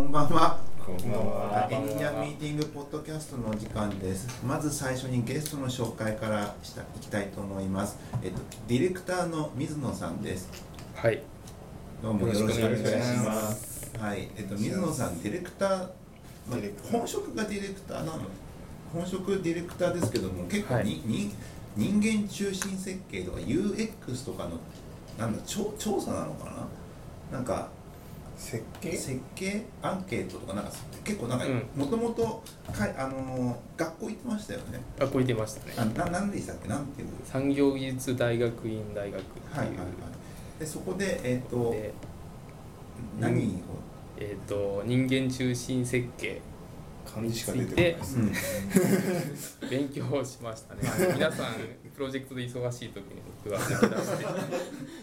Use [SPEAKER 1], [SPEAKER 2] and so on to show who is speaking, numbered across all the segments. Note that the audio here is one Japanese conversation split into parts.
[SPEAKER 1] こんばんは。
[SPEAKER 2] こんばんは
[SPEAKER 1] エンジニアミーティングポッドキャストの時間です。まず最初にゲストの紹介からしたいきたいと思います。えっとディレクターの水野さんです。
[SPEAKER 2] はい。
[SPEAKER 1] どうもよろしくお願いしま。
[SPEAKER 2] ます
[SPEAKER 1] はい。えっと水野さんディレクター、まあ本職がディレクターなの？本職ディレクターですけども結構に、
[SPEAKER 2] はい
[SPEAKER 1] に人間中心設計とか UX とかのなんだ調調査なのかな？なんか
[SPEAKER 3] 設計？
[SPEAKER 1] 設計アンケートとかなんか結構なんか
[SPEAKER 2] うん
[SPEAKER 1] もともとかいあのー学校行ってましたよね。
[SPEAKER 2] 学校行ってましたね。
[SPEAKER 1] あななんでしたっけ？なんていう？
[SPEAKER 2] 産業技術大学院大学っていう。
[SPEAKER 1] はいはいはい。でそこでえっ、と
[SPEAKER 2] で
[SPEAKER 1] 何を、
[SPEAKER 2] えっ、と人間中心設計
[SPEAKER 3] 漢字しか出てこない
[SPEAKER 2] 勉強をしましたね。皆さんプロジェクトで忙しい時に僕は抜け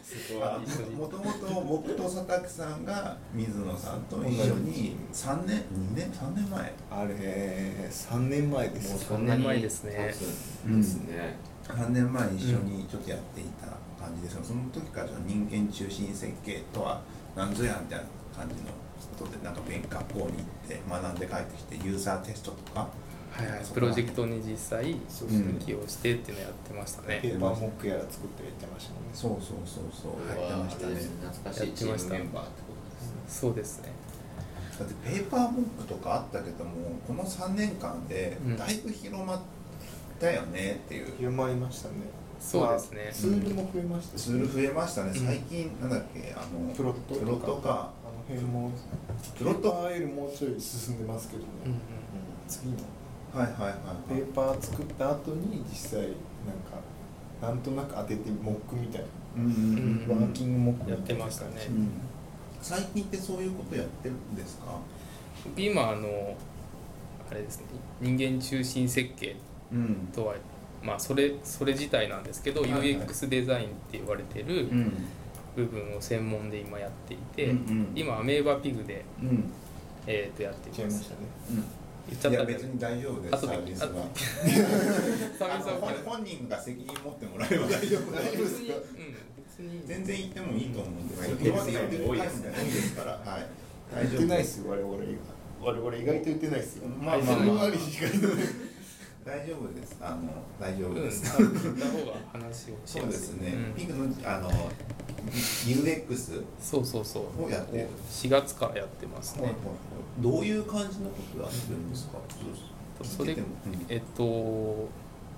[SPEAKER 2] そこは一緒に
[SPEAKER 1] もともと僕と佐竹さんが水野さんと一緒に。3年2年3年前。
[SPEAKER 3] あれ3年前です
[SPEAKER 2] もうそんなに前ですね。
[SPEAKER 1] うん
[SPEAKER 4] ですね。
[SPEAKER 1] 3年前一緒にちょっとやっていた感じです。が、その時から人間中心設計とは何ぞやみたいな感じのことでなんか勉学校に行って学んで帰ってきてユーザーテストとか。
[SPEAKER 2] プロジェクトに実際
[SPEAKER 3] そう
[SPEAKER 1] そう
[SPEAKER 2] 起用してっていうのをやってましたね。
[SPEAKER 3] ペーパーモックやら作ってやってましたもんね。
[SPEAKER 1] そうそうそうそう。やってましたね。
[SPEAKER 4] 懐かしいチームメンバーってことですね。
[SPEAKER 2] そうですね。
[SPEAKER 1] だってペーパーモックとかあったけどもこの3年間で
[SPEAKER 2] うん。
[SPEAKER 1] だいぶ広まったよねっていう、
[SPEAKER 3] 広まりましたね。
[SPEAKER 2] そうですね。
[SPEAKER 3] まあツールも増えましたし。
[SPEAKER 1] ツール増えましたね。
[SPEAKER 2] うん。
[SPEAKER 1] 最近なんだっけあの
[SPEAKER 3] プロットとか。
[SPEAKER 1] プロットか。
[SPEAKER 3] あの辺も
[SPEAKER 1] プロット？
[SPEAKER 3] ペーパー L もうちょい進んでますけどね、
[SPEAKER 2] うん。うん。
[SPEAKER 3] 次の
[SPEAKER 1] はいはいはいはい。
[SPEAKER 3] ペーパー作った後に実際なんかなんとなく当ててモックみたいな、
[SPEAKER 1] うんうんうん
[SPEAKER 3] ワーキングモックみたいな
[SPEAKER 2] やってましたね。
[SPEAKER 1] うん。最近ってそういうことやってるんですか？
[SPEAKER 2] 僕今あのあれですね。人間中心設計
[SPEAKER 1] うん。
[SPEAKER 2] とはまあそれそれ自体なんですけど、
[SPEAKER 1] はいはい。
[SPEAKER 2] UX デザインって言われてる
[SPEAKER 1] うん。
[SPEAKER 2] 部分を専門で今やっていて、
[SPEAKER 1] うんうん。
[SPEAKER 2] 今アメーバピグで、
[SPEAKER 1] うん。
[SPEAKER 2] えー、とやっています。
[SPEAKER 3] ましたね
[SPEAKER 2] 言っちゃった
[SPEAKER 1] いや別に大丈夫ですサービスは。
[SPEAKER 2] 後 サービス
[SPEAKER 1] あの
[SPEAKER 2] は
[SPEAKER 1] 本本人が責任持ってもらえば大丈夫大丈夫です全然言ってもいいと思うんで。す今までやってるタイムじゃないですから。はい。大丈夫
[SPEAKER 3] 言ってないですよ我々我々意外と言ってないですよ。
[SPEAKER 1] まあまあまあ大丈夫です。あの大丈
[SPEAKER 2] うん
[SPEAKER 1] 夫です、
[SPEAKER 2] 多分言った方が話を。し
[SPEAKER 1] そう
[SPEAKER 2] や
[SPEAKER 1] ですね、
[SPEAKER 2] うん。
[SPEAKER 1] ピンクのあの UX
[SPEAKER 2] そうそうそう。
[SPEAKER 1] をやってる。
[SPEAKER 2] 4月からやってますね、
[SPEAKER 1] どういう感じのことやってるんですか？
[SPEAKER 2] それ
[SPEAKER 1] 聞いても。
[SPEAKER 2] えっと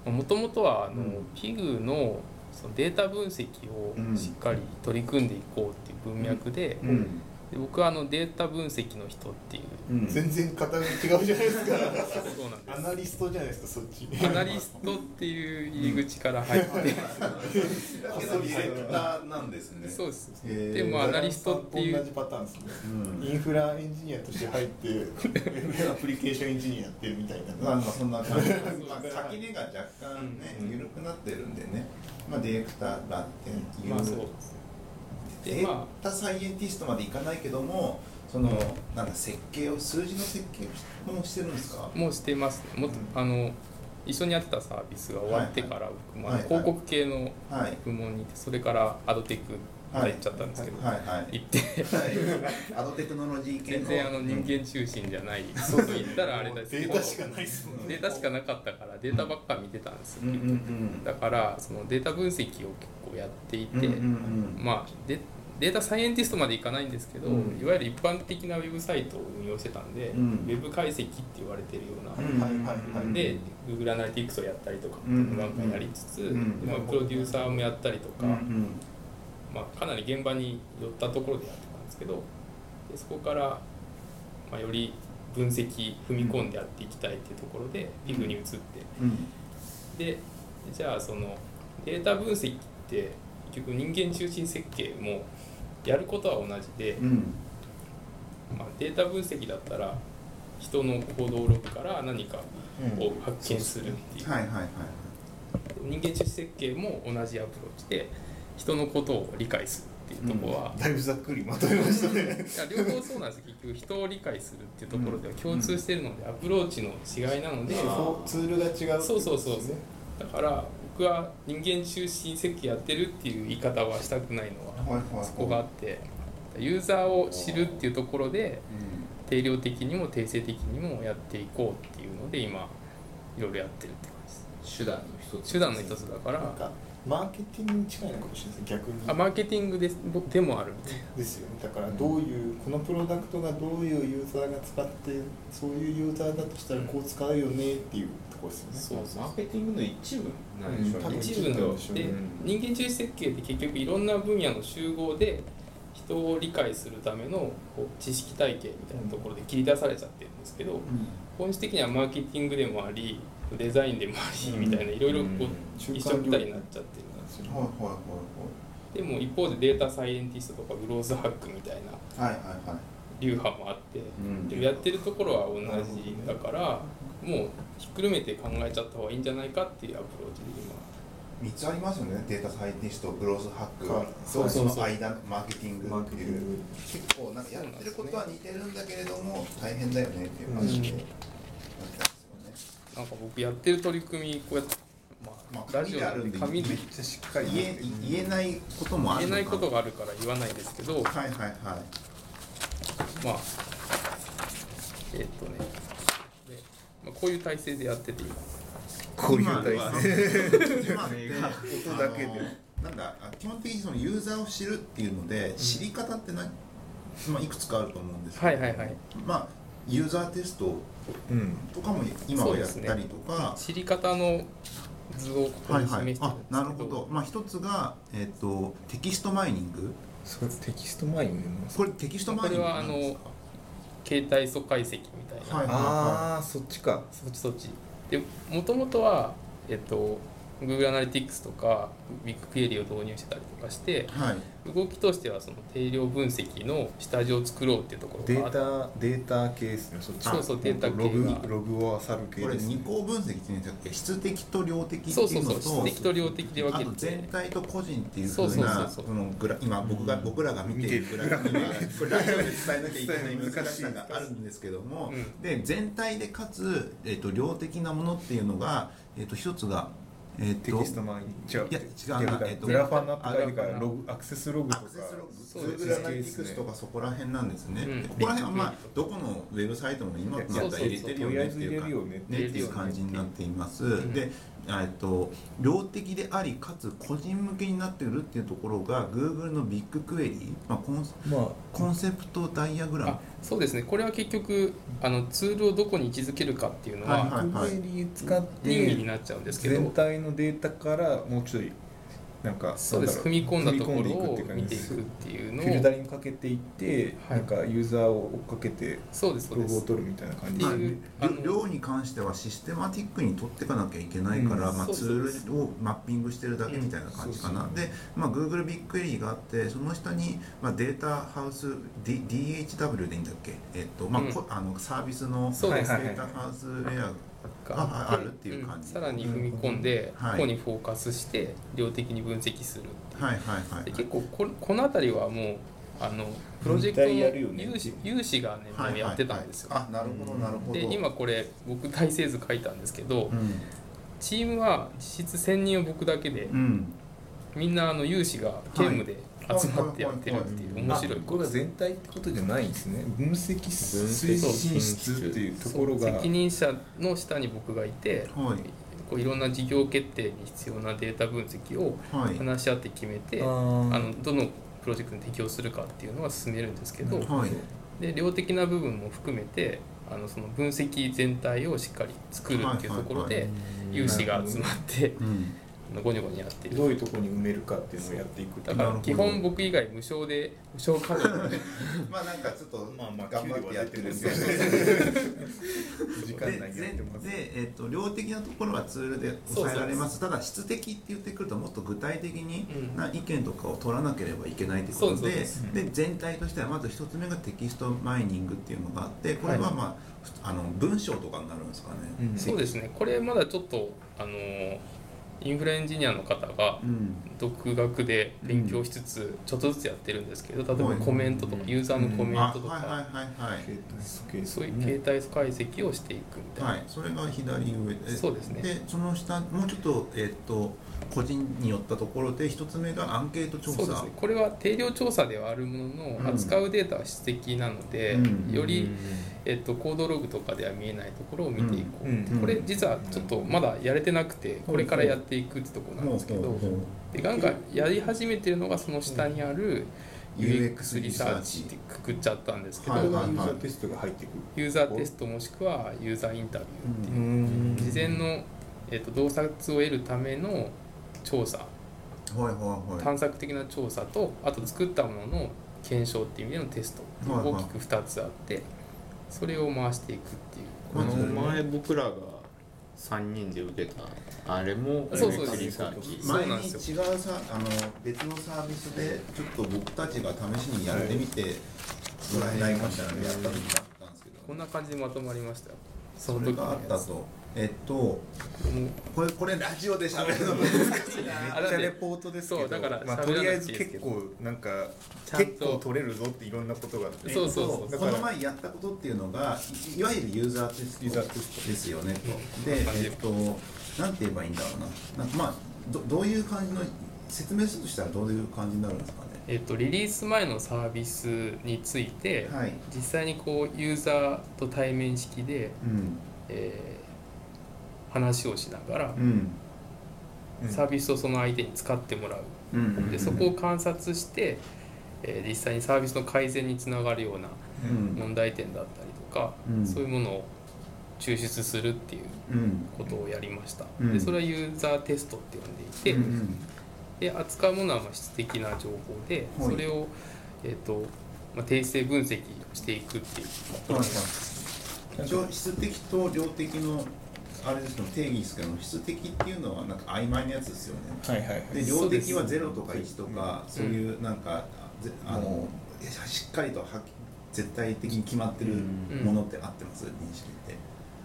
[SPEAKER 2] もともとはあの、
[SPEAKER 1] うん。
[SPEAKER 2] ピグのそのデータ分析
[SPEAKER 1] うん。
[SPEAKER 2] をしっかり取り組んでいこうっていう文脈で,、
[SPEAKER 1] うん
[SPEAKER 2] で僕はあのデータ分析の人っていう。
[SPEAKER 1] うん。
[SPEAKER 3] 全然肩が違うじゃないですか。
[SPEAKER 2] そうなんです。
[SPEAKER 3] アナリストじゃないですかそっち。
[SPEAKER 2] アナリストっていう入り口から入って、
[SPEAKER 1] だけどディレクターなんですね。
[SPEAKER 2] そうです。
[SPEAKER 1] へー。
[SPEAKER 2] でもアナリストっていう。
[SPEAKER 3] 同じパターンですね。
[SPEAKER 1] うん。
[SPEAKER 3] インフラエンジニアとして入ってウェブアプリケーションエンジニアやってるみたいな。
[SPEAKER 1] なんかそんな感じ。まあ垣根が若干ね
[SPEAKER 3] うん。
[SPEAKER 1] 緩くなってるんでね。まあディレクターがあっていう。
[SPEAKER 2] まあそうです
[SPEAKER 1] データサイエンティストまでいかないけどもそのなんだ設計を数字の設計をもしてるんですか？
[SPEAKER 2] あもうしてますね。もっと、あの一緒にやってたサービスが終わってから、広告系の
[SPEAKER 1] はい。
[SPEAKER 2] 部門にいてそれからアドテック行っちゃったんですけど、
[SPEAKER 1] はいはい
[SPEAKER 2] 行って
[SPEAKER 1] アドテクノロジー系の
[SPEAKER 2] 全然あの人間中心じゃないそうと言ったらあれですけど
[SPEAKER 3] データしかないですもんね
[SPEAKER 2] データしかなかったからデータばっか見てたんですよ、
[SPEAKER 1] うんうんうん
[SPEAKER 2] だからそのデータ分析を結構やっていて、
[SPEAKER 1] うんうんうん
[SPEAKER 2] まあデデータサイエンティストまでいかないんですけど、
[SPEAKER 1] うん
[SPEAKER 2] いわゆる一般的なウェブサイトを運用してたんで、
[SPEAKER 1] うん
[SPEAKER 2] ウェブ解析って言われてるような、
[SPEAKER 1] うん
[SPEAKER 3] はいはいはい
[SPEAKER 2] で Google アナリティクスをやったりとかっ
[SPEAKER 1] ん
[SPEAKER 2] いうのをなんかやりつつ、
[SPEAKER 1] うん
[SPEAKER 2] でまあ、プロデューサーもやったりとか、まあ、かなり現場に寄ったところでやってたんですけどでそこから、まあ、より分析踏み込んでやっていきたいっていうところで PIG に移って。
[SPEAKER 1] うん。
[SPEAKER 2] でじゃあそのデータ分析って結局人間中心設計もやることは同じで、
[SPEAKER 1] うん。
[SPEAKER 2] まあ、データ分析だったら人の行動ログから何かを発見するっていう。
[SPEAKER 1] はいはいはい。
[SPEAKER 2] 人間中心設計も同じアプローチで人のことを理解するっていうところは、
[SPEAKER 3] だいぶざっくりまとめましたね。
[SPEAKER 2] いや両方そうなんですよ結局人を理解するっていうところでは共通してるので、アプローチの違いなので、
[SPEAKER 3] 手法ツールが違うってい
[SPEAKER 2] そうそうそうだから僕は人間中心設計やってるっていう言い方はしたくないのは
[SPEAKER 1] はいはいはい。
[SPEAKER 2] そこがあってユーザーを知るっていうところで定量的にも定性的にもやっていこうっていうので今いろいろやってるって感じです。
[SPEAKER 4] 手段の一つ
[SPEAKER 2] 手段の一つだから
[SPEAKER 3] マーケティングに近いのかもしれないです逆に。
[SPEAKER 2] あマーケティングです。でもあるみたいな。
[SPEAKER 3] ですよね。だからどういうこのプロダクトがどういうユーザーが使ってそういうユーザーだとしたらこう使うよねっていうところですよね。
[SPEAKER 2] そう
[SPEAKER 4] マーケティングの一部なんでしょうね、
[SPEAKER 3] うん
[SPEAKER 2] 一部なんでしょうで
[SPEAKER 3] うん
[SPEAKER 2] 人間中心設計って結局いろんな分野の集合で人を理解するためのこう知識体系みたいなところで切り出されちゃってるんですけど本質的にはマーケティングでもありデザインでもありみたいないろいろこ
[SPEAKER 4] うん
[SPEAKER 2] う一緒みたいになっちゃってるんですよ
[SPEAKER 1] はいはいはい。
[SPEAKER 2] でも一方でデータサイエンティストとかグロースハックみたいな
[SPEAKER 1] はいはいはい。はい
[SPEAKER 2] 流派もあって、
[SPEAKER 1] ん
[SPEAKER 2] でもやってるところは同じだからもうひっくるめて考えちゃった方がいいんじゃないかっていうアプローチで今。
[SPEAKER 1] 3つありますよねデータサイエンティストグロースハック。
[SPEAKER 3] はい。
[SPEAKER 2] そうそうそ
[SPEAKER 1] 間マーケティングっていう。結構なんかやってることは似てるんだけれども大変だよねっていう感じで。やってますよね
[SPEAKER 2] なんか僕やってる取り組みこうやって、まあ
[SPEAKER 1] まあ
[SPEAKER 2] ラジオなんで紙で
[SPEAKER 3] めっちゃしっかり
[SPEAKER 1] 言え言えないこともあるのか。
[SPEAKER 2] 言えないことがあるから言わないですけど
[SPEAKER 1] はいはいはい。
[SPEAKER 2] まあえっ、とねで、まあ、こういう体制でやってて今
[SPEAKER 3] こういう体制。
[SPEAKER 1] 今って
[SPEAKER 3] 音だけで
[SPEAKER 1] あのなんだあ基本的にそのユーザーを知るっていうので、知り方って何、まあ、いくつかあると思うんですけど、
[SPEAKER 2] はいはいはい。
[SPEAKER 1] まあユーザーテスト
[SPEAKER 3] うん。
[SPEAKER 1] とかも今はやったりとか、
[SPEAKER 2] 知り方の図をここ
[SPEAKER 1] はいはい
[SPEAKER 2] に示してるん
[SPEAKER 1] あ
[SPEAKER 2] ですけど、
[SPEAKER 1] なるほど。まあ一つが、えっとテキストマイニング。
[SPEAKER 3] それテキストマイニング。の
[SPEAKER 1] これテキストマイニング
[SPEAKER 2] これはあの携帯素解析みたいな、
[SPEAKER 1] はい
[SPEAKER 3] ああそっちか。
[SPEAKER 2] そっちそっち。でもともとはえっと Google アナリティクスとかビッグクエリを導入してたりとかして
[SPEAKER 1] はい。
[SPEAKER 2] 動きとしてはその定量分析の下地を作ろうっていうところ
[SPEAKER 3] デ
[SPEAKER 2] があ
[SPEAKER 3] ー
[SPEAKER 2] って。
[SPEAKER 3] タデータ系ですね。そっち。
[SPEAKER 2] そうそうデータ系が。
[SPEAKER 3] ログログを漁る系
[SPEAKER 1] これ
[SPEAKER 3] ですね。
[SPEAKER 1] 二項分析って言うんだっけ質的と量的って
[SPEAKER 2] そ
[SPEAKER 1] いうう。のと
[SPEAKER 2] そうそう。質的と量的で分
[SPEAKER 1] あと
[SPEAKER 2] けて
[SPEAKER 1] 全体と個人っていうふ
[SPEAKER 2] そうそう
[SPEAKER 1] うな
[SPEAKER 2] そう。そう
[SPEAKER 1] このグラ今僕が僕らが見ているグラフには これラジオで伝えなきゃいけない難しさがあるんですけども
[SPEAKER 2] うん。
[SPEAKER 1] で全体でかつえっと量的なものっていうのがえっと一つがえっ
[SPEAKER 3] テ
[SPEAKER 1] と
[SPEAKER 3] キストマイニング違う。
[SPEAKER 1] いや違うえっと
[SPEAKER 3] グラファナって書いてから
[SPEAKER 2] あ
[SPEAKER 3] ログアクセスログとか。
[SPEAKER 1] アクセスログ。
[SPEAKER 2] そうです
[SPEAKER 1] Google アナリティクスとかそこら辺なんですね、
[SPEAKER 2] うん。
[SPEAKER 1] でここら辺はまあどこのウェブサイトも今だったら入れてるよねっていうか
[SPEAKER 3] とりあえず入れるよね
[SPEAKER 1] ねっていう感じになっています、
[SPEAKER 2] ん。
[SPEAKER 1] でえっと量的でありかつ個人向けになってるっていうところが Google のビッグクエリ、まあ、コン
[SPEAKER 3] まあ
[SPEAKER 1] コンセプトダイアグラム。
[SPEAKER 2] あそうですね。これは結局あのツールをどこに位置づけるかっていうのは、
[SPEAKER 1] はいはい
[SPEAKER 3] クエリ使っ
[SPEAKER 2] 任意に
[SPEAKER 3] て
[SPEAKER 2] なっちゃうんですけど。
[SPEAKER 3] 全体のデータからもうちょいなんか
[SPEAKER 2] そうです。
[SPEAKER 3] なんだろう
[SPEAKER 2] 踏み込んだところ
[SPEAKER 3] 踏み込ん
[SPEAKER 2] を
[SPEAKER 3] でいくって感じです。
[SPEAKER 2] 見ていくっていうの
[SPEAKER 3] フィルタ
[SPEAKER 2] を
[SPEAKER 3] リングかけていって、
[SPEAKER 2] はい。
[SPEAKER 3] なんかユーザーを追っかけて
[SPEAKER 2] そうですそう
[SPEAKER 3] ログを取るみたいな感じですね。
[SPEAKER 1] 量量に関してはシステマティックに取っていかなきゃいけないから、
[SPEAKER 3] うん。
[SPEAKER 1] まあ、ツールをマッピングしてるだけみたいな感じかな、で、まあ、Google ビッグクエリーがあってその下に、まあ、データハウス、D、DHW でいいんだっけ、えっとまあ
[SPEAKER 2] う
[SPEAKER 1] あのサービスのデータハウスレイヤー
[SPEAKER 2] が
[SPEAKER 1] ああるっていう感じ。
[SPEAKER 2] んさらに踏み込んで、
[SPEAKER 1] はい。
[SPEAKER 2] ここにフォーカスして量的に分析する
[SPEAKER 1] はいはいはい
[SPEAKER 2] で結構ここの辺りはもうあのプロジェクトの
[SPEAKER 3] 分体やるよね
[SPEAKER 2] 有志有志がねもうやってたんですよ、
[SPEAKER 1] あなるほどなるほど。
[SPEAKER 2] で今これ僕体制図書いたんですけど、
[SPEAKER 1] うん、
[SPEAKER 2] チームは実質1000人を僕だけで、
[SPEAKER 1] うん、
[SPEAKER 2] みんなあの有志が兼務で集まってやってるっていう面白い。
[SPEAKER 3] あこれは全体ってことじゃないんですね。分析推
[SPEAKER 4] 析
[SPEAKER 3] 進室っていうところが。
[SPEAKER 2] 責任者の下に僕がいて
[SPEAKER 1] はい。
[SPEAKER 2] こういろんな事業決定に必要なデータ分析を
[SPEAKER 1] はい。
[SPEAKER 2] 話し合って決めて、
[SPEAKER 3] あ
[SPEAKER 2] あ
[SPEAKER 3] ー
[SPEAKER 2] のどのプロジェクトに適用するかっていうのは進めるんですけど、
[SPEAKER 1] はい。
[SPEAKER 2] で量的な部分も含めてあのその分析全体をしっかり作るっていうところ
[SPEAKER 1] はい
[SPEAKER 2] で有志が集まって
[SPEAKER 1] うん
[SPEAKER 2] ゴニョゴニョやってる。
[SPEAKER 3] どういうところに埋めるかっていうのをやっていくっていう。
[SPEAKER 2] だから基本僕以外無償で。無償稼働で
[SPEAKER 1] まあなんかちょっと
[SPEAKER 3] まあまあ
[SPEAKER 1] 頑張ってやってるんです
[SPEAKER 3] 給
[SPEAKER 1] け
[SPEAKER 3] 料
[SPEAKER 1] ど。
[SPEAKER 3] は 時間内にやってます
[SPEAKER 1] ででえっと量的なところはツールで抑えられます。ただ質的って言ってくるともっと具体的に
[SPEAKER 2] うん。
[SPEAKER 1] な意見とかを取らなければいけないということ
[SPEAKER 2] そう
[SPEAKER 1] で
[SPEAKER 2] で
[SPEAKER 1] 全体としてはまず一つ目がテキストマイニングっていうのがあってこれはまあ,、あの文章とかになるんですかね、
[SPEAKER 3] うん。
[SPEAKER 2] そうですね。これまだちょっとあのインフラエンジニアの方が
[SPEAKER 1] うん
[SPEAKER 2] 独学で勉強しつつちょっとずつやってるんですけど例え
[SPEAKER 1] はい
[SPEAKER 2] ばコメントとかユーザーのコメン
[SPEAKER 1] あ
[SPEAKER 2] トとか
[SPEAKER 1] はいはいはいはい。
[SPEAKER 3] 携帯
[SPEAKER 2] そういう携帯解析をしていくみたいな、
[SPEAKER 1] はい、それが左上で。
[SPEAKER 2] そうですね。
[SPEAKER 1] でその下もうちょっと,、えっと個人によったところで一つ目がアンケート調査。
[SPEAKER 2] そうです。ねこれは定量調査ではあるもの
[SPEAKER 1] うん
[SPEAKER 2] の扱うデータは質的なので、
[SPEAKER 1] うん。
[SPEAKER 2] より、えっと、コードログとかでは見えないところを見ていこう、
[SPEAKER 3] うん。
[SPEAKER 1] うん。
[SPEAKER 2] これ実はちょっとまだやれてなくてこれからやっていくってところなんですけどでガンガンやり始めてるのがその下にある
[SPEAKER 1] UX
[SPEAKER 2] リサーチってくくっちゃったんですけど、
[SPEAKER 3] ユーザーテストが入ってくる。
[SPEAKER 2] ユーザーテストもしくはユーザーインタビューっていう、
[SPEAKER 3] ん。
[SPEAKER 2] 事前の、えっと洞察を得るための調査。
[SPEAKER 1] はいはいはい。
[SPEAKER 2] 探索的な調査とあと作ったものの検証っていう意味でのテスト。大きく2つあってそれを回していくっていう。
[SPEAKER 4] この前僕らが3人で受けたあれも
[SPEAKER 2] そうそう
[SPEAKER 4] UX リサーチ。
[SPEAKER 2] そう
[SPEAKER 1] 前に
[SPEAKER 2] なんです
[SPEAKER 1] 違うさあの別のサービスでちょっと僕たちが試しにやってみてもらえないかみたいなのやった時があったんですけど。
[SPEAKER 2] こんな感じでまとまりましたよ。その時
[SPEAKER 1] があったとえっと
[SPEAKER 2] もう
[SPEAKER 1] これこれラジオで喋るの難しいな。
[SPEAKER 2] あだって
[SPEAKER 3] レポートですけど
[SPEAKER 2] だから
[SPEAKER 3] まあ、とりあえず結構なんか
[SPEAKER 2] ちゃんと。
[SPEAKER 3] 結構取れるぞっていろんなことがあって。
[SPEAKER 2] そうそうそう。
[SPEAKER 1] この前やったことっていうのがいいわゆるユーザーテストですよねと。
[SPEAKER 2] うん。
[SPEAKER 1] でえっとなんて言えばいいんだろうな。なんかまあどどういう感じの説明するとしたらどういう感じになるんですかね。
[SPEAKER 2] えっと、リリース前のサービスについて、
[SPEAKER 1] はい。
[SPEAKER 2] 実際にこうユーザーと対面式で、
[SPEAKER 1] うん。
[SPEAKER 2] えー話をしながら、
[SPEAKER 1] うん。
[SPEAKER 3] うん。
[SPEAKER 2] サービスをその相手に使ってもらう。
[SPEAKER 1] うん。うん。
[SPEAKER 2] でそこを観察して、えー実際にサービスの改善につながるような
[SPEAKER 1] うん。
[SPEAKER 2] 問題点だったりとか、
[SPEAKER 1] うん。
[SPEAKER 2] そういうものを抽出するっていう
[SPEAKER 1] うん。
[SPEAKER 2] ことをやりました、
[SPEAKER 1] うん。
[SPEAKER 2] でそれはユーザーテストって呼んでいて、
[SPEAKER 1] うん。
[SPEAKER 2] で扱うものはまあ質的な情報で、
[SPEAKER 1] はい。
[SPEAKER 2] それを、えーとまあ、定性分析していくっていうこと
[SPEAKER 1] はい
[SPEAKER 2] です、
[SPEAKER 1] 質的と量的のあれですけど定義ですけど質的っていうのはなんか曖昧なやつですよね。
[SPEAKER 3] はいはいはい
[SPEAKER 1] で量的は0とか1とかそういうなんかあのしっかりとは絶対的に決まってるものって合ってます認識って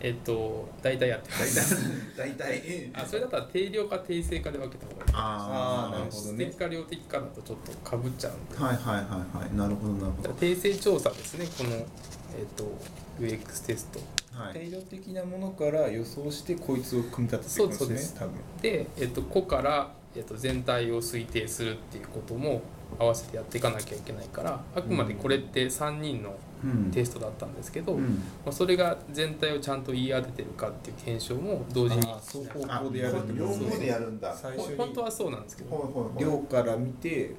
[SPEAKER 2] えっ、と大体やってま
[SPEAKER 1] 大
[SPEAKER 2] す
[SPEAKER 1] 体大体
[SPEAKER 2] あそれだったら定量か定性かで分けた方がいい
[SPEAKER 1] あ
[SPEAKER 3] あなるほどね。
[SPEAKER 2] 質的か量的かだとちょっとかぶっちゃうんで、
[SPEAKER 1] はいはいはいはいなるほどなるほど
[SPEAKER 2] 定性調査ですね。この、えっと UX テスト。
[SPEAKER 1] はい。
[SPEAKER 3] 定量的なものから予想してこいつを組み立てていくんですね
[SPEAKER 2] です。
[SPEAKER 3] 多分。
[SPEAKER 2] で、えっと、個から、えっと、全体を推定するっていうことも合わせてやっていかなきゃいけないからあくまでこれって3人の
[SPEAKER 1] うん。
[SPEAKER 2] テストだったんですけど、
[SPEAKER 1] うん。
[SPEAKER 2] まあ、それが全体をちゃんと言い当ててるかっていう検証も同時に
[SPEAKER 3] あーそうこう
[SPEAKER 1] あ
[SPEAKER 3] こうでやるって
[SPEAKER 1] 両
[SPEAKER 3] こと
[SPEAKER 1] 方でやるんだ
[SPEAKER 3] 最初に
[SPEAKER 2] 本当はそうなんですけど。
[SPEAKER 3] 量から見て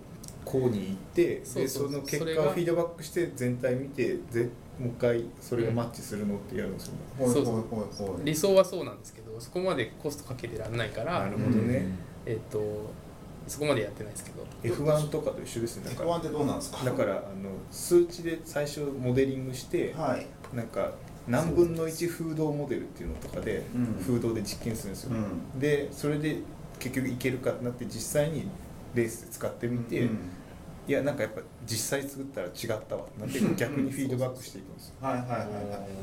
[SPEAKER 3] こうに行ってで
[SPEAKER 2] そ
[SPEAKER 3] の結果をフィードバックして全体見てでもう一回それがマッチするのってやるんですよね、
[SPEAKER 2] そうそう。理想はそうなんですけどそこまでコストかけてらんないから
[SPEAKER 3] なるほどね、
[SPEAKER 2] えっとそこまでやってないですけど。
[SPEAKER 3] F1 とかと一緒ですね。だから
[SPEAKER 1] F1 ってどうなんですか？
[SPEAKER 3] だからあの数値で最初モデリングして、
[SPEAKER 1] はい。
[SPEAKER 3] なんか何分の1風洞モデルっていうのとかで、
[SPEAKER 1] うん。
[SPEAKER 3] 風洞で実験するんですよ、
[SPEAKER 1] うん。
[SPEAKER 3] でそれで結局いけるかってなって実際にレースで使ってみて、
[SPEAKER 1] うん
[SPEAKER 3] いやなんかやっぱ実際作ったら違ったわ。ってなって 逆にフィードバックしていくんですよ。
[SPEAKER 1] はいはいはいはい。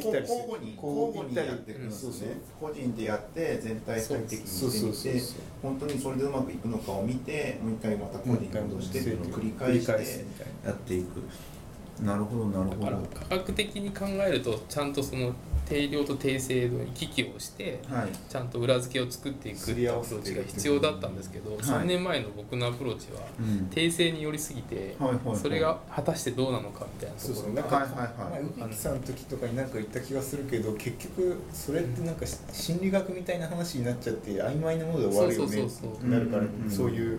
[SPEAKER 3] こう
[SPEAKER 1] 交互に交互にやっていくんです
[SPEAKER 3] そうそう
[SPEAKER 1] ね個人でやって全体最適に
[SPEAKER 3] そうそう
[SPEAKER 1] してみて
[SPEAKER 3] そうそう
[SPEAKER 1] 本当にそれでうまくいくのかを見てもう一回また個人に戻してっていうのを繰り返して
[SPEAKER 3] 繰り返すみたいな
[SPEAKER 1] やっていくなるほどなるほど
[SPEAKER 2] 科学的に考えるとちゃんとその定量と定性の行き来をして
[SPEAKER 1] はい。
[SPEAKER 2] ちゃんと裏付けを作っていくっていうアプローチが必要だったんですけど、3年前の僕のアプローチは
[SPEAKER 1] うん。
[SPEAKER 2] 定性に寄りすぎて、
[SPEAKER 1] はいはいはい。
[SPEAKER 2] それが果たしてどうなのかみたいなと
[SPEAKER 3] そう
[SPEAKER 2] ころが。
[SPEAKER 3] そうなんか、
[SPEAKER 1] はいはいはい。
[SPEAKER 3] まあ、植木さんの時とかになんか言った気がするけど結局それってなんか心理学みたいな話になっちゃって曖昧なもので終わるよね
[SPEAKER 2] そうそうそうそう。
[SPEAKER 3] ってなるから
[SPEAKER 1] うんうんうん。
[SPEAKER 3] そういう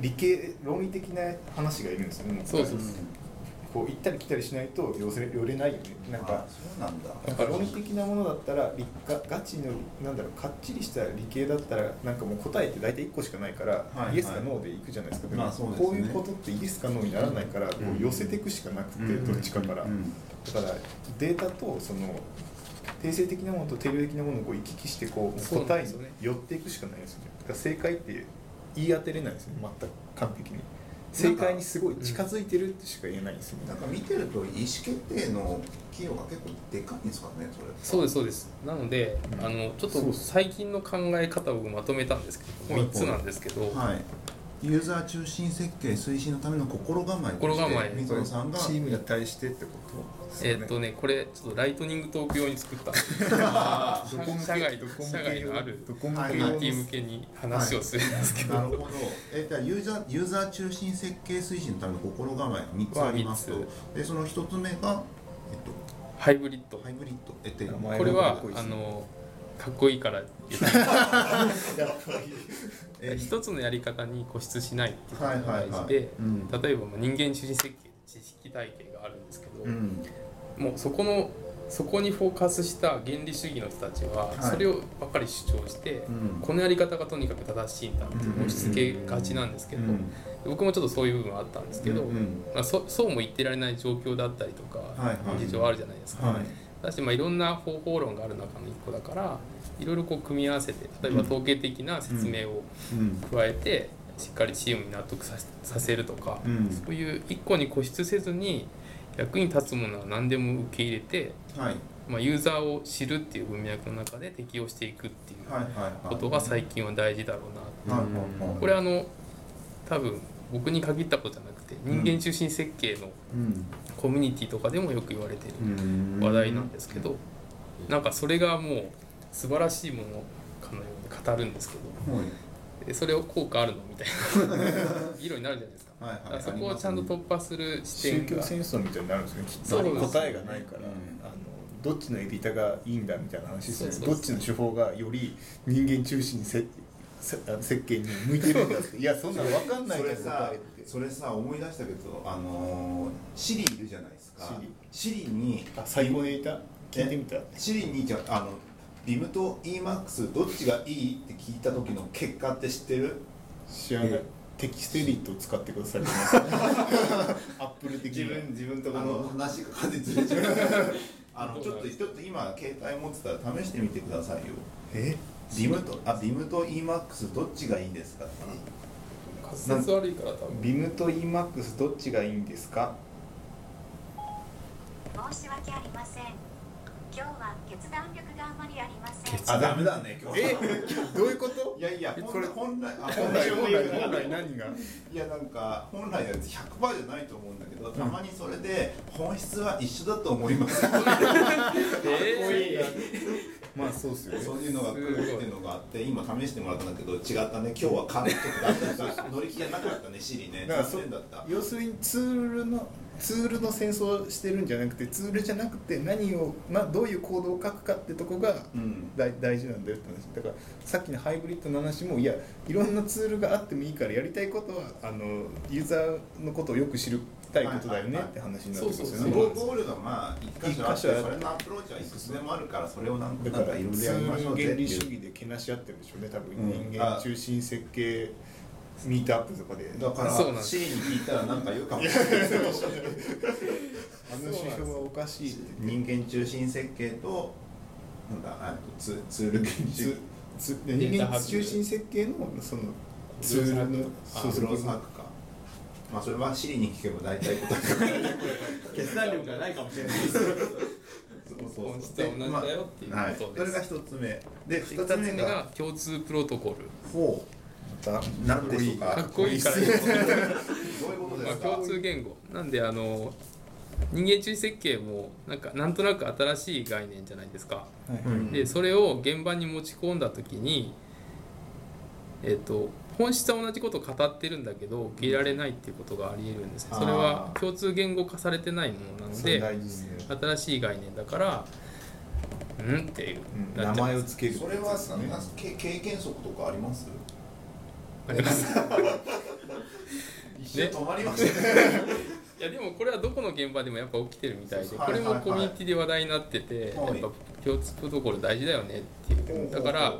[SPEAKER 3] 理系論理的な話がいるんですよね
[SPEAKER 2] そうそう
[SPEAKER 3] こう行ったり来たりしないと寄せ寄れないよね。なん
[SPEAKER 1] あ
[SPEAKER 3] か
[SPEAKER 1] そうなんだ。
[SPEAKER 3] なんか論理的なものだったら理がガチのなんだろうかっちりした理系だったらなんかもう答えって大体1個しかないから、
[SPEAKER 1] いはい。
[SPEAKER 3] イエスかノーでいくじゃないですか、でも
[SPEAKER 1] まあね。
[SPEAKER 3] こういうことってイエスかノーにならないから、こ
[SPEAKER 1] う
[SPEAKER 3] 寄せていくしかなくて、
[SPEAKER 1] うん
[SPEAKER 3] どっちかから、
[SPEAKER 1] うん
[SPEAKER 3] だからデータとその定性的なものと定量的なものをこう行き来してこう答えに寄っていくしかないですよね。だから正解って言い当てれないですよね。全く完璧に正解にすごい近づいてるってしか言えないんですよね。
[SPEAKER 1] なんか見てると意思決定の企業が結構でかいんですかねそれ。
[SPEAKER 2] そうですそうです。なので、
[SPEAKER 3] うん。
[SPEAKER 2] あのちょっと最近の考え方を僕まとめたんですけど
[SPEAKER 1] はい
[SPEAKER 2] 3つなんですけど、
[SPEAKER 1] はいユーザー中心設計推進のための心構えと
[SPEAKER 2] 心構え
[SPEAKER 1] 水野さんが
[SPEAKER 3] チームに対してってこと？
[SPEAKER 2] えーっとねこれちょっとライトニングトーク用に作った。んです
[SPEAKER 3] どこ向け
[SPEAKER 2] 社外
[SPEAKER 3] どこ向け
[SPEAKER 2] 社外のある
[SPEAKER 3] どこ向
[SPEAKER 2] コ
[SPEAKER 3] け
[SPEAKER 2] ミュニティ向けに話をするんですけど、
[SPEAKER 1] なるほど。えじゃあユーザーユーザー中心設計推進のための心構えが3つあります。と
[SPEAKER 2] は
[SPEAKER 1] でその1つ目が、えっ
[SPEAKER 2] ハイブリッド。
[SPEAKER 1] と、ハイブリッド。えっと
[SPEAKER 2] これはあのかっこいいから。言って
[SPEAKER 1] え
[SPEAKER 2] 一つのやり方に固執しないっていうことが大
[SPEAKER 1] はいはいはい。
[SPEAKER 2] 事で
[SPEAKER 1] うん。
[SPEAKER 2] 例えばまあ人間中心設計知識体系があるんですけど、
[SPEAKER 1] うん。
[SPEAKER 2] もうそこのそこにフォーカスした原理主義の人たちは
[SPEAKER 1] はい。
[SPEAKER 2] それをばっかり主張して、
[SPEAKER 1] うん。
[SPEAKER 2] このやり方がとにかく正しいんだって押し付けがちなんですけど、僕もちょっとそういう部分はあったんですけど、まあ、そそうも言ってられない状況だったりとか、
[SPEAKER 1] はいはい。
[SPEAKER 2] 事情あるじゃないですか。
[SPEAKER 1] はい。
[SPEAKER 2] だしまあいろんな方法論がある中の一個だからいろいろこう組み合わせて例えば統計的な説明を
[SPEAKER 1] うん。
[SPEAKER 2] 加えてしっかりチームに納得させるとか、
[SPEAKER 1] うん。
[SPEAKER 2] そういう一個に固執せずに役に立つものは何でも受け入れて、
[SPEAKER 1] はい。
[SPEAKER 2] まあ、ユーザーを知るっていう文脈の中で適用していくっていうことが最近は大事だろうな
[SPEAKER 1] はいはいはい。
[SPEAKER 2] これあの多分僕に限ったことじゃなくて人間中心設計の
[SPEAKER 1] うん。
[SPEAKER 2] コミュニティとかでもよく言われてる
[SPEAKER 1] うん。
[SPEAKER 2] 話題なんですけどなんかそれがもう素晴らしいものかのように語るんですけど
[SPEAKER 1] はい。
[SPEAKER 2] でそれを効果あるのみたいな。議論になるじゃないですか。
[SPEAKER 1] はいはい。
[SPEAKER 2] そこをちゃんと突破する視
[SPEAKER 3] 宗
[SPEAKER 2] 点が。
[SPEAKER 3] 教戦争みたいになるんですねきっと答えがないから、
[SPEAKER 1] うん。
[SPEAKER 3] あのどっちのエディターがいいんだみたいな話ですよね。
[SPEAKER 2] そうそうそう。
[SPEAKER 3] どっちの手法がより人間中心にせせあの設計に向いてるんだっていやそんなの分かんない
[SPEAKER 1] それさそれさ思い出したけどあのーシリいるじゃないですか。
[SPEAKER 3] シリ
[SPEAKER 1] シリに
[SPEAKER 3] あ最後にいた？聞いてみた？
[SPEAKER 1] シリにじゃあのビムと EMAX どっちがいいって聞いた時の結果って知ってる？
[SPEAKER 3] 知らない。テキストエディットを使ってください アップル的には。
[SPEAKER 1] 自分とこの話が完全にずれちゃうあのちょっとちょっと今携帯持ってたら試してみてくださいよ。
[SPEAKER 3] え？
[SPEAKER 1] ビムとあビムと EMAX どっちがいいんですか？
[SPEAKER 2] 滑舌悪いから多分。
[SPEAKER 3] ビムと EMAX どっちがいいんですか？
[SPEAKER 5] 申し訳ありません今日は決断力があまりありません。
[SPEAKER 1] あダメだね今日。
[SPEAKER 3] え？どういうこと？
[SPEAKER 1] いやいや
[SPEAKER 3] これ
[SPEAKER 1] 本来あ
[SPEAKER 3] 本来本来本来何が？
[SPEAKER 1] いやなんか本来は100%じゃないと思うんだけどたまにそれで本質は一緒だと思います。
[SPEAKER 2] え
[SPEAKER 3] まあそうっすよね。
[SPEAKER 1] そういうのが来るっていうのがあって今試してもらったんだけど違ったね。今日はカネちょっと出した。乗り気じゃなかったねシリね。
[SPEAKER 3] だからそ
[SPEAKER 1] 残念だった。
[SPEAKER 3] 要するにツールのツールの戦争をしてるんじゃなくてツールじゃなくて何を、まあ、どういうコードを書くかってとこが
[SPEAKER 1] うん。
[SPEAKER 3] 大大事なんだよって話。だからさっきのハイブリッドの話もいやいろんなツールがあってもいいからやりたいことはあのユーザーのことをよく知りたいことだよねって話になってますよね。
[SPEAKER 1] ゴールがまあ一箇所あってそれのアプローチはいくつでもあるからそれをなん
[SPEAKER 3] だか
[SPEAKER 1] いろいろ
[SPEAKER 3] ツ
[SPEAKER 1] やりましょう
[SPEAKER 3] ールの原理主義でけなし合ってるでしょうね多分。
[SPEAKER 1] うん。
[SPEAKER 3] 人間中心設計ミートアップとかで。
[SPEAKER 1] だから
[SPEAKER 2] そうなんです。
[SPEAKER 1] シリに聞いたらなんか言うかも。しれない
[SPEAKER 3] あの指標はおかしいって。
[SPEAKER 1] 人間中心設計となんだあとツツール原理主義
[SPEAKER 3] つ人間中心設計のそのツールのそうそう
[SPEAKER 1] ロスハックかまあそれはシリに聞けば大体答えが
[SPEAKER 6] 決断力がないかもしれない
[SPEAKER 2] 本質は同じだよっていう。
[SPEAKER 1] はい、
[SPEAKER 2] ことです。
[SPEAKER 1] それが一つ目。で
[SPEAKER 2] 二
[SPEAKER 1] 二つ目が
[SPEAKER 2] つ目が共通プロトコル。
[SPEAKER 1] ほうなんでしょうか？
[SPEAKER 2] かっこいいから。
[SPEAKER 1] どういうことで
[SPEAKER 2] まあ、
[SPEAKER 1] すか、
[SPEAKER 2] 共通言語。なんであの人間中設計もなんかなんとなく新しい概念じゃないですか。
[SPEAKER 3] はい
[SPEAKER 1] うん
[SPEAKER 2] でそれを現場に持ち込んだ時にえっ、と本質は同じことを語ってるんだけど受け入れられないっていうことがありえるんですね。それは共通言語化されてないものなので
[SPEAKER 3] ね。
[SPEAKER 2] 新しい概念だからうんっていう、
[SPEAKER 3] うん。名前をつける
[SPEAKER 1] それはさ、
[SPEAKER 3] ね
[SPEAKER 1] 経験則とかあります？
[SPEAKER 2] あります。
[SPEAKER 1] 一瞬止まりました。ね
[SPEAKER 2] いやでもこれはどこの現場でもやっぱ起きてるみたいで
[SPEAKER 1] はい
[SPEAKER 2] これもコミュニティで話題になってて
[SPEAKER 1] はい
[SPEAKER 2] やっぱ共通プロトコル大事だよねっていう。だから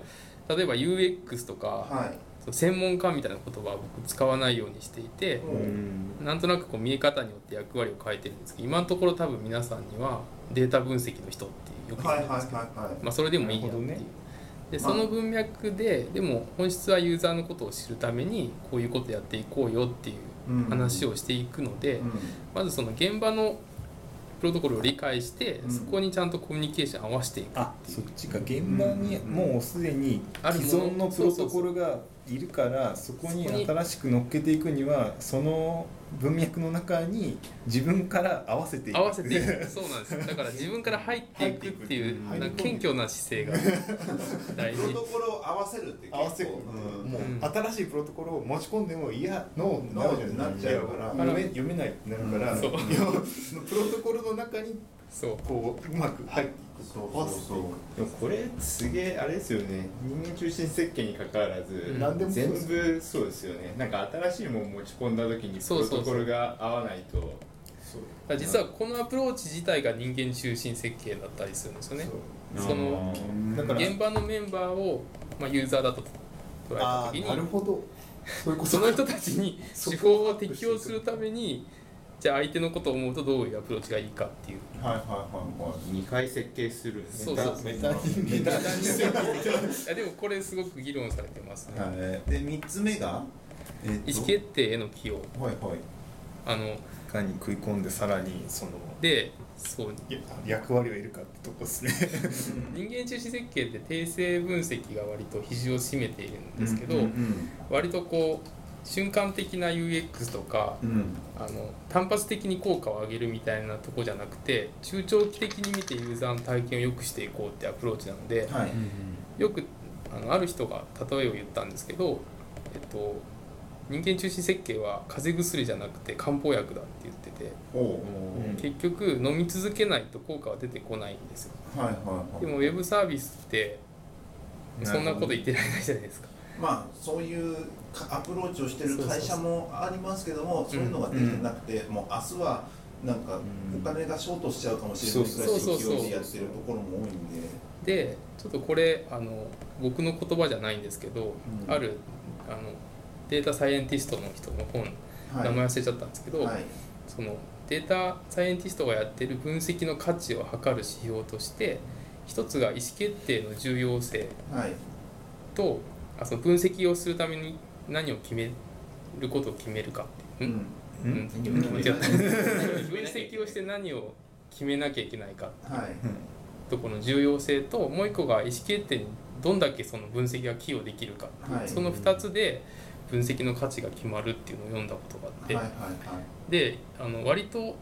[SPEAKER 2] 例えば UX とか専門家みたいな言葉は僕使わないようにしていて
[SPEAKER 1] うん。
[SPEAKER 2] なんとなくこう見え方によって役割を変えてるんですけど今のところ多分皆さんにはデータ分析の人ってよく言うんですけど
[SPEAKER 1] はいはい
[SPEAKER 2] まあそれでもいいやっていう。で
[SPEAKER 1] まあ。
[SPEAKER 2] その文脈ででも本質はユーザーのことを知るためにこういうことやっていこうよっていう
[SPEAKER 1] うん。
[SPEAKER 2] 話をしていくので、
[SPEAKER 1] うん。
[SPEAKER 2] まずその現場のプロトコルを理解して、
[SPEAKER 1] うん。
[SPEAKER 2] そこにちゃんとコミュニケーション合わせていく
[SPEAKER 3] あそっちか。現場にもうすでに
[SPEAKER 2] ある
[SPEAKER 3] 既存のプロトコルがいるからそこに新しく乗っけていくにはその文脈の中に自分から合わせていく。
[SPEAKER 2] 合わせていく。そうなんですだから自分から入っていくっていうなんか謙虚な姿勢が大事。
[SPEAKER 1] プロトコルを合わせるって結構
[SPEAKER 3] 合わせる。
[SPEAKER 1] うん。
[SPEAKER 3] もう
[SPEAKER 2] うん。
[SPEAKER 3] 新しいプロトコルを持ち込んでもいやノー
[SPEAKER 1] ノーになっちゃうから
[SPEAKER 3] 読め読めないってなるから、プロトコルの中に
[SPEAKER 2] そう。
[SPEAKER 3] こううまく入っていく。
[SPEAKER 1] そうそう
[SPEAKER 4] でもこれすげえあれですよね。人間中心設計にかかわらず、
[SPEAKER 2] うん。
[SPEAKER 3] 何で
[SPEAKER 4] 全部そうですよね。なんか新しいもん持ち込んだ時にプロ
[SPEAKER 2] そうそう。そう
[SPEAKER 4] トコルが合わないと。
[SPEAKER 2] だから実はこのアプローチ自体が人間中心設計だったりするんですよね。
[SPEAKER 3] そう。
[SPEAKER 2] その現場のメンバーを、まあ、ユーザーだと捉えた
[SPEAKER 3] あ
[SPEAKER 2] 時に
[SPEAKER 3] ーなるほど。そういうこと。
[SPEAKER 2] その人たちに手法を適用するためにじゃあ相手のことを思うとどういうアプローチがいいかっていう。
[SPEAKER 1] はいはいはいはい。
[SPEAKER 4] 2回設計する。
[SPEAKER 2] そうそう
[SPEAKER 3] メタメタ
[SPEAKER 2] いやでもこれすごく議論されてますね、
[SPEAKER 1] はい。で三つ目が、えっと？
[SPEAKER 2] 意思決定への起用
[SPEAKER 1] はいはい。
[SPEAKER 2] あの
[SPEAKER 3] かに食い込んでさらにその
[SPEAKER 2] でそう。
[SPEAKER 3] 役割を得るかってとこですね。
[SPEAKER 2] 人間中心設計って定性分析が割と比重を占めているんですけど、
[SPEAKER 1] うんうん。
[SPEAKER 2] 割とこう瞬間的な UX とか
[SPEAKER 1] うん。うん
[SPEAKER 2] あの単発的に効果を上げるみたいなとこじゃなくて中長期的に見てユーザーの体験を良くしていこうってアプローチなので
[SPEAKER 1] はい。
[SPEAKER 2] よくあのある人が例えを言ったんですけど、えっと、人間中心設計は風邪薬じゃなくて漢方薬だって言ってて結局飲み続けないと効果は出てこないんですよ。
[SPEAKER 1] はいはいはい。
[SPEAKER 2] でもウェブサービスってそんなこと言ってられないじゃないですか。
[SPEAKER 1] まあそういうかアプローチをしてる会社もありますけどもそういうのができてなくて、もう明日はなんかお金がショートしちゃうかもしれないぐらい勢いでやってるところも多いんで。
[SPEAKER 2] でちょっとこれあの僕の言葉じゃないんですけど、
[SPEAKER 1] うん。
[SPEAKER 2] あるあのデータサイエンティストの人の本、
[SPEAKER 1] はい。
[SPEAKER 2] 名前忘れちゃったんですけど、
[SPEAKER 1] はい。
[SPEAKER 2] そのデータサイエンティストがやってる分析の価値を測る指標として一つが意思決定の重要性
[SPEAKER 1] はい。
[SPEAKER 2] とあその分析をするために何を決めることを決めるかっていう。う、ん。
[SPEAKER 1] ん。
[SPEAKER 2] うん。
[SPEAKER 3] うん。
[SPEAKER 2] 間違った分析をして何を決めなきゃいけないかっていう。
[SPEAKER 1] はい。
[SPEAKER 2] ところの重要性ともう一個が意思決定にどんだけその分析が寄与できるか
[SPEAKER 1] はい。
[SPEAKER 2] その2つで分析の価値が決まるっていうのを読んだことがあって、
[SPEAKER 1] はいはいはい。
[SPEAKER 2] であの割と、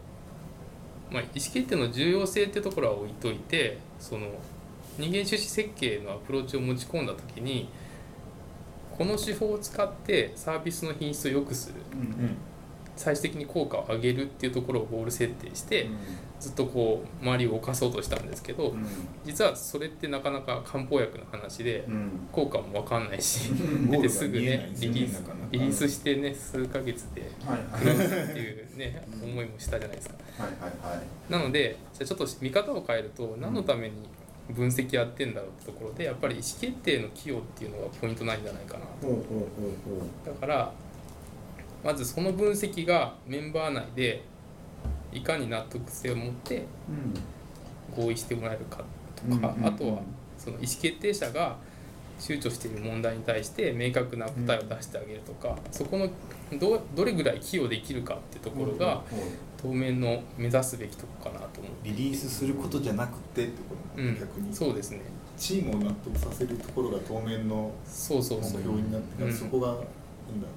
[SPEAKER 2] まあ、意思決定の重要性っていうところは置いといてその人間中心設計のアプローチを持ち込んだ時にこの手法を使ってサービスの品質を良くする。
[SPEAKER 1] うん。
[SPEAKER 2] 最終的に効果を上げるっていうところをゴール設定して、ずっとこう周りを動かそうとしたんですけど、
[SPEAKER 1] うん。
[SPEAKER 2] 実はそれってなかなか漢方薬の話で
[SPEAKER 1] うん。
[SPEAKER 2] 効果も分かんないし出てすぐねリリースリリースしてね数ヶ月で
[SPEAKER 1] はい
[SPEAKER 2] クローズっていうね思いもしたじゃないですか。
[SPEAKER 1] はいはいはい。
[SPEAKER 2] なのでじゃあちょっと見方を変えると何のために分析やってんだろうってところでやっぱり意思決定の寄与っていうのがポイントなんじゃないかな
[SPEAKER 1] ほうほうほうほ
[SPEAKER 2] だからまずその分析がメンバー内でいかに納得性を持って合意してもらえるかとか、あとはその意思決定者が躊躇している問題に対して明確な答えを出してあげるとか、そこのどれぐらい寄与できるかってところが当面の目指すべきとこかなと思う。
[SPEAKER 3] リリースすることじゃなくてってこ
[SPEAKER 2] う
[SPEAKER 3] と、
[SPEAKER 2] ん、
[SPEAKER 3] 逆に。
[SPEAKER 2] そうですね。
[SPEAKER 3] チームを納得させるところが当面の目
[SPEAKER 2] そうそうそう。
[SPEAKER 3] 標になって、
[SPEAKER 2] うん。
[SPEAKER 3] そこがいいんだ。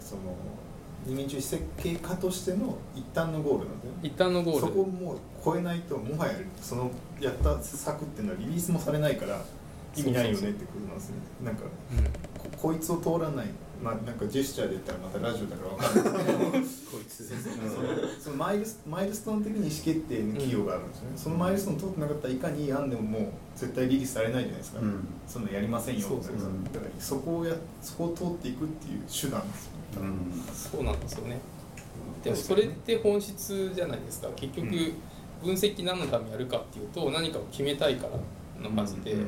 [SPEAKER 3] その人間中設計家としての一旦のゴールなんだよね。
[SPEAKER 2] 一旦のゴール。
[SPEAKER 3] そこをもう超えないともはやそのやった策っていうのはリリースもされないから意味ないよねってことなんですねなんか
[SPEAKER 2] うん
[SPEAKER 3] ここいつを通らないまあなんかジェスチャーで言ったらまたラジオだから分かんない。けど
[SPEAKER 4] こいつ
[SPEAKER 3] そのマイルスマイルストーン的に意思決定の企業があるんですよね、そのマイルストーン通ってなかったらいかにいい案でももう絶対リリースされないじゃないですか、
[SPEAKER 1] うん。
[SPEAKER 3] そんなやりませんよ。
[SPEAKER 2] そうそう
[SPEAKER 1] そう
[SPEAKER 3] だからそこをやそこを通っていくっていう手段ですよね。
[SPEAKER 1] うん。
[SPEAKER 2] そうなんですよね。でもそれって本質じゃないですか。結局
[SPEAKER 3] うん。
[SPEAKER 2] 分析何のためにやるかっていうと何かを決めたいからのはずで、
[SPEAKER 1] うん。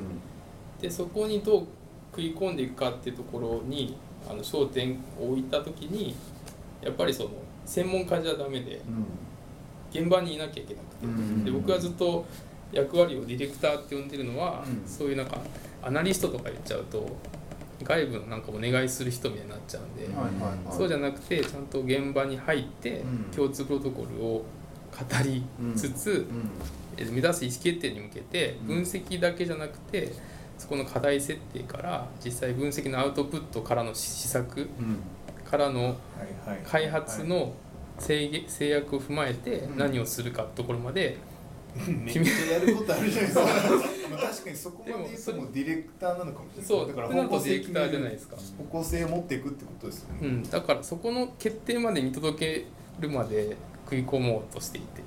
[SPEAKER 2] でそこにどう食い込んでいくかっていうところにあの焦点を置いた時にやっぱりその専門家じゃダメで現場にいなきゃいけなくて、
[SPEAKER 1] うん。
[SPEAKER 2] で僕はずっと役割をディレクターって呼んでるのは、
[SPEAKER 1] うん。
[SPEAKER 2] そういうなんかアナリストとか言っちゃうと外部のなんかお願いする人みたいになっちゃうんで、そうじゃなくてちゃんと現場に入って
[SPEAKER 1] うん。
[SPEAKER 2] 共通プロトコルを語りつつ、目指す意思決定に向けて
[SPEAKER 1] うん。
[SPEAKER 2] 分析だけじゃなくてそこの課題設定から実際分析のアウトプットからの施策
[SPEAKER 1] うん。
[SPEAKER 2] からの開発の制限制約を踏まえて
[SPEAKER 1] うん。
[SPEAKER 2] 何をするかところまで
[SPEAKER 3] めっちゃやることあるじゃないですか。まあ確かにそこまでもうディレクターなのかもしれない。
[SPEAKER 2] そう。
[SPEAKER 3] だから方向性
[SPEAKER 2] ディレクターじゃないですか。
[SPEAKER 3] 方向性を持っていくってことですよね、
[SPEAKER 2] うん、だからそこの決定まで見届けるまで食い込もうとしていて。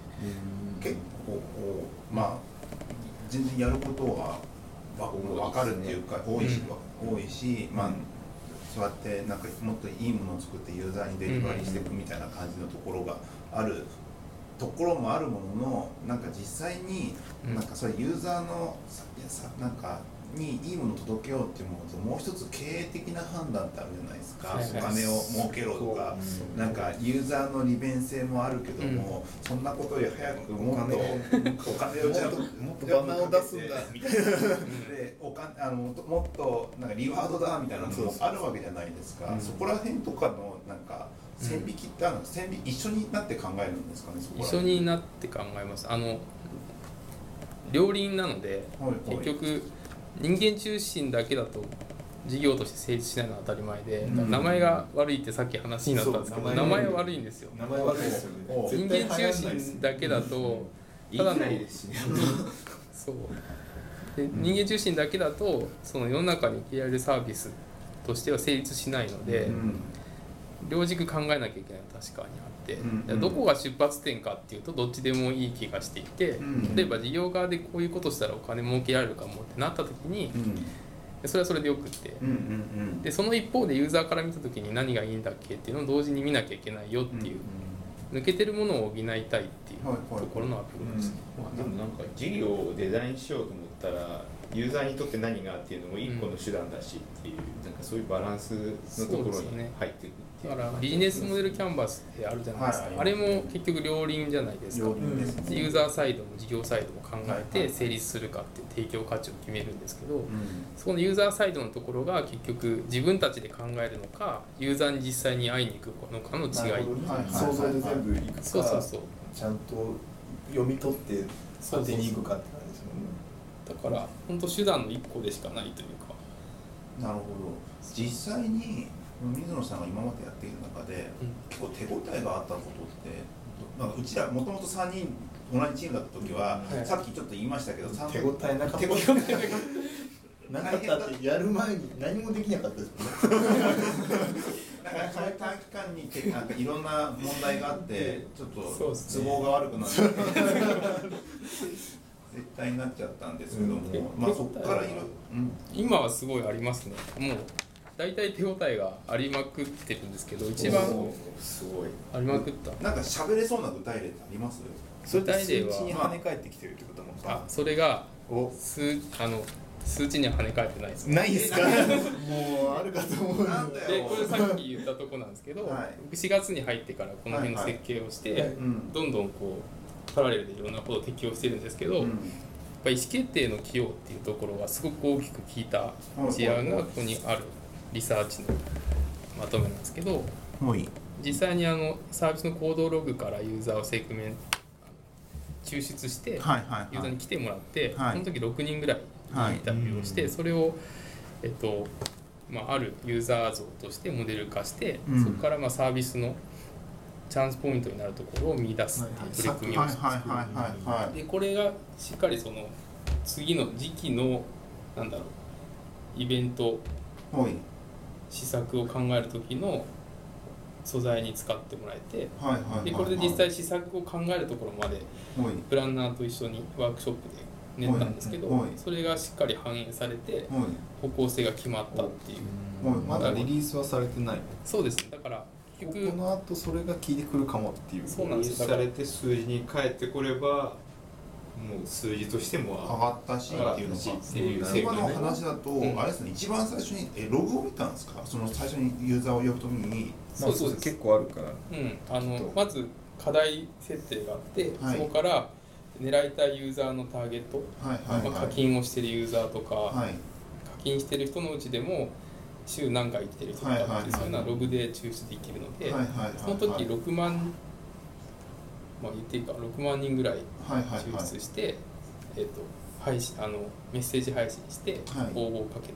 [SPEAKER 1] 結構こうまあ全然やることはわ分かるっていうか多いし、多いし、まあそうやってなんかもっといいものを作ってユーザーにデリバリーしていくみたいな感じのところがある。ところもあるもののなんか実際に
[SPEAKER 2] うん。
[SPEAKER 1] なんかそれユーザーのなんかにいいものを届けようっていうものともう一つ経営的な判断ってあるじゃないですか、
[SPEAKER 2] はいはい
[SPEAKER 1] お金を儲けろとか、なんかユーザーの利便性もあるけども、そんなことより早くもっとお金を。じゃあ
[SPEAKER 3] もっとバナーを出すんだみたいな。
[SPEAKER 1] でおかあのもっとなんかリワードだみたいなのもあるわけじゃないですか、そこら辺とかのなんか線引きってあるの？線引き一緒になって考えるんですかね
[SPEAKER 2] 一緒
[SPEAKER 1] 辺
[SPEAKER 2] になって考えます。あの両輪なので
[SPEAKER 1] はいはい。
[SPEAKER 2] 結局人間中心だけだと事業として成立しないのは当たり前で、
[SPEAKER 1] うん。
[SPEAKER 2] 名前が悪いってさっき話になったんですけど名前は悪いんですよ。
[SPEAKER 3] 名前悪いですよね。
[SPEAKER 1] お
[SPEAKER 2] 人間中心だけだと
[SPEAKER 4] 言いづらいですしね
[SPEAKER 2] そうで人間中心だけだとその世の中に受けられるサービスとしては成立しないので、
[SPEAKER 1] うん。
[SPEAKER 2] 両軸考えなきゃいけない確かにあって、
[SPEAKER 1] うん
[SPEAKER 2] でどこが出発点かっていうとどっちでもいい気がしていて、
[SPEAKER 1] うん。
[SPEAKER 2] 例えば事業側でこういうことしたらお金儲けられるかもってなった時に
[SPEAKER 1] うん。
[SPEAKER 2] それはそれでよくって。
[SPEAKER 1] うんうん
[SPEAKER 2] でその一方でユーザーから見た時に何がいいんだっけっていうのを同時に見なきゃいけないよっていう、抜けてるものを補いたいっていう
[SPEAKER 1] はいはい
[SPEAKER 2] ところのアプローチです。ね、
[SPEAKER 4] でもなんか事業をデザインしようと思ったらユーザーにとって何がっていうのも一個の手段だしっていう、なんかそういうバランスのところに入っていく
[SPEAKER 2] だからビジネスモデルキャンバスってあるじゃないですか、
[SPEAKER 1] はい
[SPEAKER 2] あれも結局両輪じゃないですか。
[SPEAKER 1] 両輪ですね。
[SPEAKER 2] ユーザーサイドも事業サイドも考えて成立するかって提供価値を決めるんですけど、
[SPEAKER 1] うん。
[SPEAKER 2] そこのユーザーサイドのところが結局自分たちで考えるのかユーザーに実際に会いに行くのかの違い。
[SPEAKER 1] い
[SPEAKER 3] 想像で全部いくか
[SPEAKER 2] そうそうそう。
[SPEAKER 3] ちゃんと読み取って当てに行くかって感じですもんね。
[SPEAKER 2] だから本当手段の一個でしかないというか。
[SPEAKER 1] なるほど。実際に水野さんが今までやっている中で、
[SPEAKER 2] うん。
[SPEAKER 1] 結構手応えがあったことってなんかうちらもともと3人同じチームだった時は、
[SPEAKER 2] はい。
[SPEAKER 1] さっきちょっと言いましたけど三
[SPEAKER 3] 手応えなかった。
[SPEAKER 1] 手応え
[SPEAKER 3] なかった。ってやる前に何もできなかったですもんね。
[SPEAKER 1] なん短期間にてなんかいろんな問題があってちょっと都合が悪くなって絶対になっちゃったんですけども、
[SPEAKER 2] うん。
[SPEAKER 1] まあそこからいろ、うん、
[SPEAKER 2] 今はすごいありますね。もう大体手応えがありまくってるんですけど一番
[SPEAKER 4] すごい。
[SPEAKER 2] ありまくった。
[SPEAKER 1] なんか喋れそうな具体例ってあります？
[SPEAKER 3] それって数値に跳ね返ってきてるってことも。
[SPEAKER 2] あそれが
[SPEAKER 3] お。
[SPEAKER 2] 数あの数値には跳ね返ってないです。
[SPEAKER 3] ないですか？もうあるかと思う。
[SPEAKER 1] なんだよ。
[SPEAKER 2] でこれさっき言ったとこなんですけど、
[SPEAKER 1] はい。
[SPEAKER 2] 僕4月に入ってからこの辺の設計をして、
[SPEAKER 3] はいはい。
[SPEAKER 1] うん。
[SPEAKER 2] どんどんこうパラレルでいろんなことを適用してるんですけど、やっ
[SPEAKER 1] うん
[SPEAKER 2] ぱ意思決定の起用っていうところがすごく大きく効いた事案がここにあるリサーチのまとめなんですけど
[SPEAKER 1] もういい。
[SPEAKER 2] 実際にあのサービスの行動ログからユーザーをセグメン抽出して、ユーザーに来てもらって、
[SPEAKER 1] はい。
[SPEAKER 2] その時6人ぐらいにインタビューをして、それを、えっとまあ、あるユーザー像としてモデル化して、
[SPEAKER 1] うん。
[SPEAKER 2] そこからまあサービスのチャンスポイントになるところを見出すっていう取り組みを
[SPEAKER 1] はい
[SPEAKER 2] してでこれがしっかりその次の時期のなんだろうイベント
[SPEAKER 1] ほい
[SPEAKER 2] 施策を考える時の素材に使ってもらえてでこれで実際施策を考えるところまでプランナーと一緒にワークショップで練ったんですけどそれがしっかり反映されて方向性が決まったっていう。
[SPEAKER 3] まだリリースはされてない。
[SPEAKER 2] そうです。ねだから結
[SPEAKER 3] こ
[SPEAKER 2] 局
[SPEAKER 3] の後それが効いてくるかもっていう。
[SPEAKER 2] そうなんですよ。
[SPEAKER 4] されて数字に返ってこればもう数字としても
[SPEAKER 1] 上がったしっていうのが。
[SPEAKER 4] っていう成
[SPEAKER 1] 今の話だと、
[SPEAKER 2] うん。
[SPEAKER 1] あれですね一番最初にえログを見たんですか？その最初にユーザーを呼ぶときに。
[SPEAKER 3] まあそうです。結構あるから。
[SPEAKER 2] うん、あのまず課題設定があって、
[SPEAKER 1] はい。
[SPEAKER 2] そこから狙いたいユーザーのターゲット、
[SPEAKER 1] はいはいはい。
[SPEAKER 2] まあ、課金をしてるユーザーとか、
[SPEAKER 1] はい。
[SPEAKER 2] 課金してる人のうちでも週何回来てる人とかっていう、
[SPEAKER 1] はいはいはい。
[SPEAKER 2] そういうのはログで抽出できるので、
[SPEAKER 1] はいはいはいはい。
[SPEAKER 2] その時6万まあ言っていいか6万人ぐらい
[SPEAKER 1] はいはいはい。
[SPEAKER 2] 抽出して、えっと配信あのメッセージ配信して
[SPEAKER 1] はい。
[SPEAKER 2] 応募をかけて、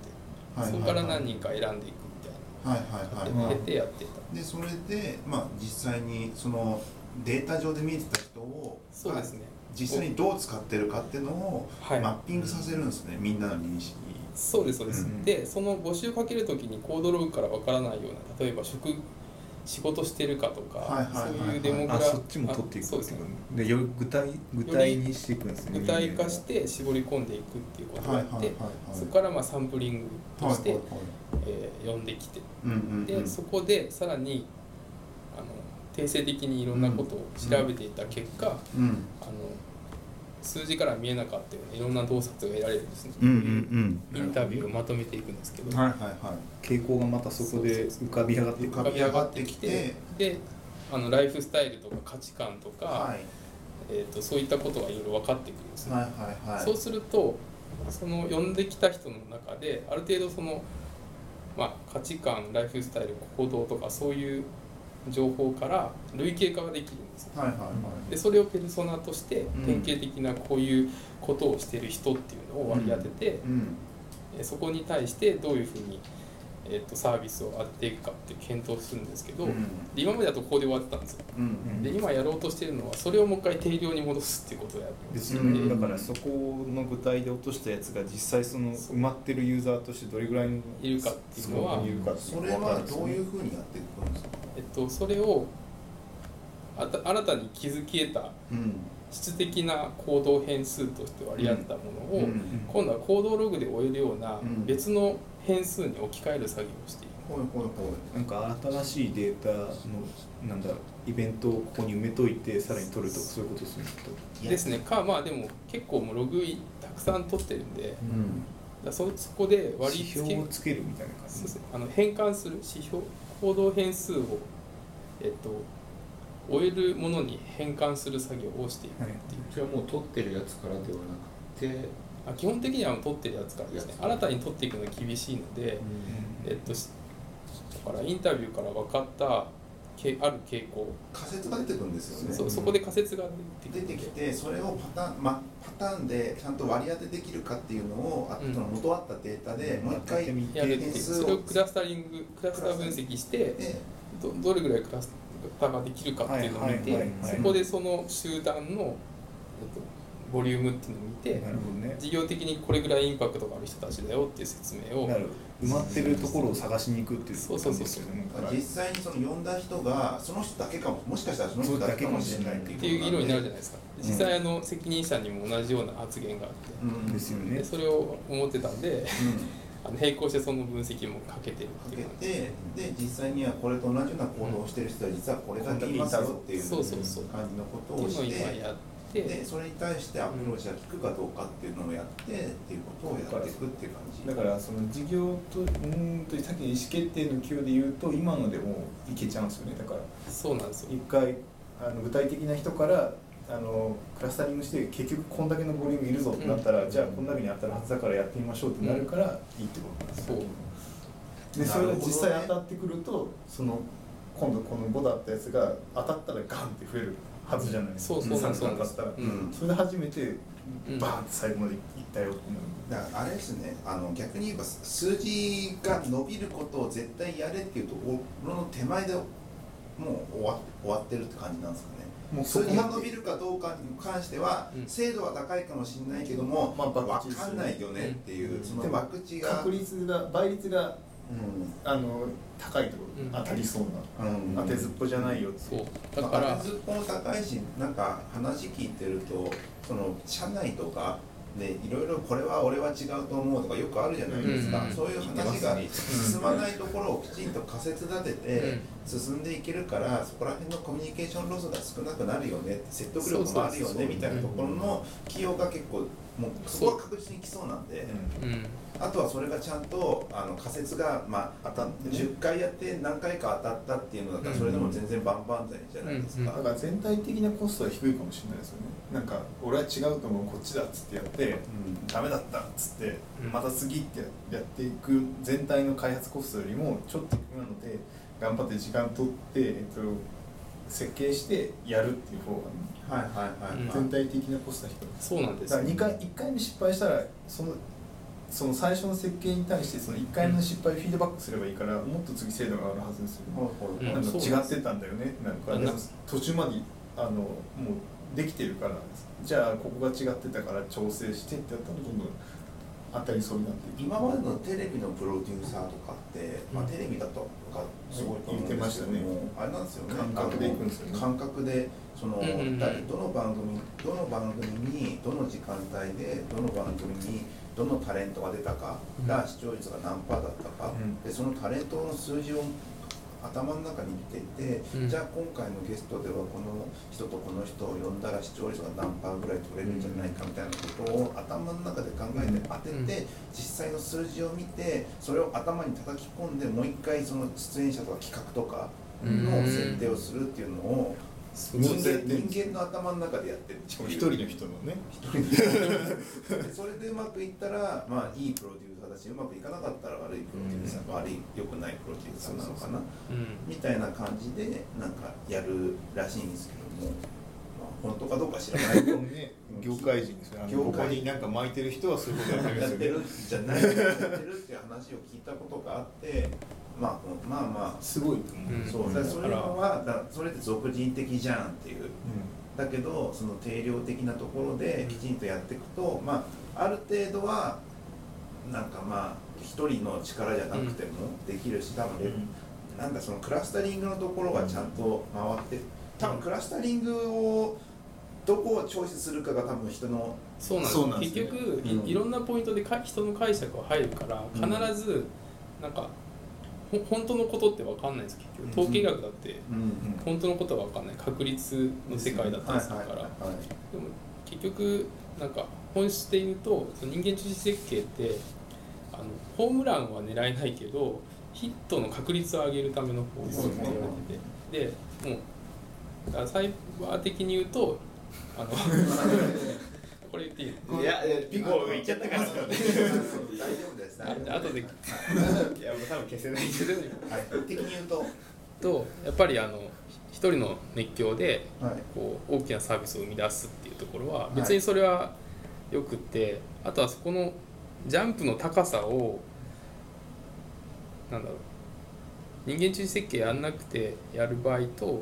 [SPEAKER 1] はいはいはい。
[SPEAKER 2] そこから何人か選んでいくみたい
[SPEAKER 1] はいはい
[SPEAKER 2] な、
[SPEAKER 1] はい。
[SPEAKER 2] やってやってた。
[SPEAKER 1] でそれでまあ実際にそのデータ上で見えてた人を
[SPEAKER 2] そうですね。
[SPEAKER 1] 実際にどう使ってるかっていうのを
[SPEAKER 2] はい。
[SPEAKER 1] マッピングさせるんですね、みんなの認識に。
[SPEAKER 2] そうですそうです、
[SPEAKER 1] うん。
[SPEAKER 2] でその募集をかけるときにコードログからわからないような例えば職仕事してるかとか、
[SPEAKER 1] はいはいはいはい。
[SPEAKER 2] そういうデモグラ
[SPEAKER 3] あそっちも取っていく
[SPEAKER 2] あそうです。ね
[SPEAKER 3] でより具体具体にしていくんですね。
[SPEAKER 2] 具体化して絞り込んでいくっていうことをやって、
[SPEAKER 1] はいはいはいはい。
[SPEAKER 2] そこからまあサンプリングとして、
[SPEAKER 1] はいはいはい
[SPEAKER 2] えー読んできて。
[SPEAKER 1] うんうんうん。
[SPEAKER 2] でそこでさらにあの定性的にいろんなことを調べていった結果、
[SPEAKER 1] うん。
[SPEAKER 2] あの数字から見えなかったようないろんな洞察が得られるんですね、
[SPEAKER 1] うんうん
[SPEAKER 2] インタビューをまとめていくんですけど、
[SPEAKER 1] うんはいはい。はい
[SPEAKER 3] 傾向がまたそこで浮かび上がって
[SPEAKER 1] 浮かび上がってきて
[SPEAKER 2] であのライフスタイルとか価値観とか、
[SPEAKER 1] はい。
[SPEAKER 2] えー、とそういったことがいろいろ分かってくるんですね、
[SPEAKER 1] はいはいはい。
[SPEAKER 2] そうするとその呼んできた人の中である程度その、まあ、価値観ライフスタイル行動とかそういう情報から類型化ができるんですよ。
[SPEAKER 1] はいはいはい。
[SPEAKER 2] でそれをペルソナとして
[SPEAKER 1] うん。
[SPEAKER 2] 典型的なこういうことをしてる人っていうのを割り当てて、
[SPEAKER 1] うん。
[SPEAKER 2] えそこに対してどういうふうに、えー、とサービスを当てていくかって検討をするんですけど、
[SPEAKER 1] うん
[SPEAKER 2] で今までだとここで終わってたんですよ。
[SPEAKER 1] うん
[SPEAKER 2] で今やろうとしてるのはそれをもう一回定量に戻すっていうことをやる
[SPEAKER 3] で。すよね、
[SPEAKER 1] うん
[SPEAKER 3] だからそこの具体で落としたやつが実際その埋まってるユーザーとしてどれぐらいの
[SPEAKER 2] いるかっていうのは
[SPEAKER 3] そ
[SPEAKER 1] れはどういうふうにやっていくんですか
[SPEAKER 2] えっと、それをあた新たに築き得た
[SPEAKER 1] うん。
[SPEAKER 2] 質的な行動変数として割り当てたものを、
[SPEAKER 1] うん。
[SPEAKER 2] 今度は行動ログで追えるような
[SPEAKER 1] うん。
[SPEAKER 2] 別の変数に置き換える作業をしている、
[SPEAKER 1] ほいほいほい。
[SPEAKER 3] なんか新しいデータのなんだイベントをここに埋めといてさらに取るとかそういうことですねきっと
[SPEAKER 2] ですね。かまあでも結構もうログたくさん取ってるんで
[SPEAKER 1] うん。
[SPEAKER 2] らそそこで割り
[SPEAKER 3] 指
[SPEAKER 2] 付け
[SPEAKER 3] 標をつけるみたいな感じ
[SPEAKER 2] ねあの変換する指標行動変数をえっと終えるものに変換する作業をしていくっていう、
[SPEAKER 4] じゃあもう取ってるやつからではなくて。
[SPEAKER 2] あ基本的には取ってるやつからですね。新たに取っていくのは厳しいので、えっとしだからインタビューから分かったけある傾向、
[SPEAKER 1] 仮説が出てくるんですよね。
[SPEAKER 2] そうそこで仮説が出
[SPEAKER 1] 出
[SPEAKER 2] てきて
[SPEAKER 1] てきてそれをパターン、ま、パターンでちゃんと割り当てできるかっていうのをあ
[SPEAKER 2] うん
[SPEAKER 1] その元あったデータでもう一回
[SPEAKER 2] それをクラスタリングクラスター分析して
[SPEAKER 1] で
[SPEAKER 2] どどれぐらいクラスターができるかっていうのを見て、そこでその集団の、ボリュームっていうのを見て
[SPEAKER 3] なるほどね
[SPEAKER 2] 事業的にこれぐらいインパクトがある人たちだよっていう説明を
[SPEAKER 3] 埋まってるところを探しに行くっていう
[SPEAKER 2] そうそうそう
[SPEAKER 3] 感じですよねだから
[SPEAKER 1] 実際にその呼んだ人がその人だけかももしかしたらその人だけかもしれないっていう
[SPEAKER 2] っていう議論になるじゃないですか実際あの責任者にも同じような発言があって、
[SPEAKER 1] うん
[SPEAKER 3] ですよね
[SPEAKER 2] それを思ってたんで
[SPEAKER 1] うん
[SPEAKER 2] あの並行してその分析もかけてるて
[SPEAKER 1] け
[SPEAKER 2] いう感じ。
[SPEAKER 1] てで実際にはこれと同じような行動をしてる人は実はこれだけいますよっていう
[SPEAKER 2] そうそうそう
[SPEAKER 1] 感じのこと
[SPEAKER 2] を
[SPEAKER 1] をして
[SPEAKER 2] 今やって。
[SPEAKER 1] でそれに対してアプローチが効くかどうかっていうのをやってっていうことをやっていくっていう感じ。
[SPEAKER 3] だからその事業とうーんとさっきの意思決定の級で言うと今のでもいけちゃうんですよね。だから
[SPEAKER 2] そうなんですよ。
[SPEAKER 3] 一回あの具体的な人からあのクラスタリングして結局こんだけのボリュームいるぞってなったら、じゃあこんだけに当たるはずだからやってみましょうってなるからいいってことなん。ですよ、
[SPEAKER 2] そう
[SPEAKER 3] でそれが実際当たってくるとその今度この5だったやつが当たったらガンって増えるはずじゃないですか。
[SPEAKER 2] そうそうなん
[SPEAKER 3] 3
[SPEAKER 2] そう。なんです
[SPEAKER 3] 当たったら、
[SPEAKER 2] うん。
[SPEAKER 3] それで初めて
[SPEAKER 2] うん。
[SPEAKER 3] バーンって最後までいったよって
[SPEAKER 1] だからあれですねあの逆に言えば数字が伸びることを絶対やれっていうところの手前でもう終わ終わってるって感じなんですかね。
[SPEAKER 3] もう
[SPEAKER 1] 数字が伸びるかどうかに関しては、
[SPEAKER 2] うん。
[SPEAKER 1] 精度は高いかもしれないけども、
[SPEAKER 3] まあ
[SPEAKER 1] 分かんないよねっていう、
[SPEAKER 2] うん。
[SPEAKER 1] その博打が
[SPEAKER 3] 確率が倍率が
[SPEAKER 1] う
[SPEAKER 3] あの高いところ、
[SPEAKER 2] うん。
[SPEAKER 3] 当たりそうな、
[SPEAKER 1] ん、うん、
[SPEAKER 3] 当てずっぽじゃないよって
[SPEAKER 2] そう。だ
[SPEAKER 1] だ
[SPEAKER 2] か
[SPEAKER 1] かららずっぽも高いしなんか話聞いてるとその社内とかでいろいろこれは俺は違うと思うとかよくあるじゃないですか、
[SPEAKER 2] うん。
[SPEAKER 1] そういう話が進まないところをきちんと仮説立てて、進んでいけるからそこら辺のコミュニケーションロスが少なくなるよね説得力もあるよねみたいなところの起用が結構もうそこは確実に来そうなんで。
[SPEAKER 2] うん。
[SPEAKER 1] あとはそれがちゃんとあの仮説が、まあ、
[SPEAKER 3] 当たってね
[SPEAKER 1] 10回やって何回か当たったっていうのだったらそれでも全然万々歳じゃないですか、
[SPEAKER 2] うん。
[SPEAKER 3] だから全体的なコストは低いかもしれないですよね。なんか俺は違うと思うこっちだっつってやって、ダメだったっつって、
[SPEAKER 2] うん。
[SPEAKER 3] また次ってやっていく全体の開発コストよりもちょっと低なので頑張って時間取って、えっと、設計してやるっていう方が、ね、
[SPEAKER 1] はいはいはい、
[SPEAKER 2] うん。
[SPEAKER 3] 全体的なコストは低い。
[SPEAKER 2] そうなんです。
[SPEAKER 3] だから2回1回目失敗したらそのその最初の設計に対してその1回目の失敗をフィードバックすればいいからもっと次精度が上がるはずですよ、
[SPEAKER 2] うん。
[SPEAKER 3] なんか
[SPEAKER 2] そう
[SPEAKER 3] 違ってたんだよねなんか。
[SPEAKER 2] うん
[SPEAKER 3] でも途中まであのもうできてるからじゃあここが違ってたから調整してってやったらどんどん当たりそうになっていく。
[SPEAKER 1] 今までのテレビのプロデューサーとかって、まあ、テレビだとかすごいと思うんですけども、あれなんですよね。
[SPEAKER 3] 感覚で。いくんですよね。
[SPEAKER 1] 感覚でその、
[SPEAKER 2] うんうんうん。
[SPEAKER 1] だどの番組どの番組にどの時間帯でどの番組にどのタレントが出たかが視聴率が何パーだったか、
[SPEAKER 3] うん。
[SPEAKER 1] でそのタレントの数字を頭の中に見ていて、
[SPEAKER 2] うん。
[SPEAKER 1] じゃあ今回のゲストではこの人とこの人を呼んだら視聴率が何パーぐらい取れるんじゃないかみたいなことを頭の中で考えて当てて、
[SPEAKER 2] うん。
[SPEAKER 1] 実際の数字を見てそれを頭に叩き込んでもう一回その出演者とか企画とかの設定をするっていうのを
[SPEAKER 2] す
[SPEAKER 1] 人間人間の頭の中でやってる
[SPEAKER 3] 一人の人のね。
[SPEAKER 1] 一人でそれでうまくいったらまあいいプロデューサーだしうまくいかなかったら悪いプロデューサー、悪い良くないプロデューサーなのかな？
[SPEAKER 2] うん。
[SPEAKER 1] みたいな感じでなんかやるらしいんですけども、まあ、本当かどうか知らないけど
[SPEAKER 3] ね業界人ですよあの
[SPEAKER 1] 業界。
[SPEAKER 3] になんか巻いてる人はそういうことやってるん
[SPEAKER 1] やって
[SPEAKER 3] ですよ
[SPEAKER 1] るじゃないやってるっていう話を聞いたことがあってまあまあまあ。
[SPEAKER 3] すごいと思う、
[SPEAKER 2] うん。
[SPEAKER 1] そうだからそれはだそれって俗人的じゃんっていう。だけどその定量的なところできちんとやっていくと、まあ、ある程度はなんかまあ一人の力じゃなくてもできるし多分レ、なんだそのクラスタリングのところがちゃんと回って多分クラスタリングをどこをチョイスするかが多分人の
[SPEAKER 2] そうなんです
[SPEAKER 3] ね。
[SPEAKER 2] 結局い,、
[SPEAKER 1] うん。
[SPEAKER 2] いろんなポイントでか人の解釈が入るから必ずなんかほ本当のことって分かんないんです結局。統計学だって
[SPEAKER 1] うん
[SPEAKER 2] 本当のことは分かんない。確率の世界だったりするから、でも結局なんか本質で言うとその人間中心設計ってあのホームランは狙えないけどヒットの確率を上げるための方法って言われててでもうだからサイバー的に言うとあのこれ言っていいの？
[SPEAKER 4] いやピコ言っちゃったから。
[SPEAKER 1] 大丈夫です大丈夫です。
[SPEAKER 2] あ後で
[SPEAKER 4] いやもう多分消せない。
[SPEAKER 1] はい、的に言うと、
[SPEAKER 2] とやっぱりあの一人の熱狂で
[SPEAKER 1] はい、
[SPEAKER 2] こう大きなサービスを生み出すっていうところは別にそれはよくって、あとはそこのジャンプの高さをなんだろう人間中心設計やんなくてやる場合と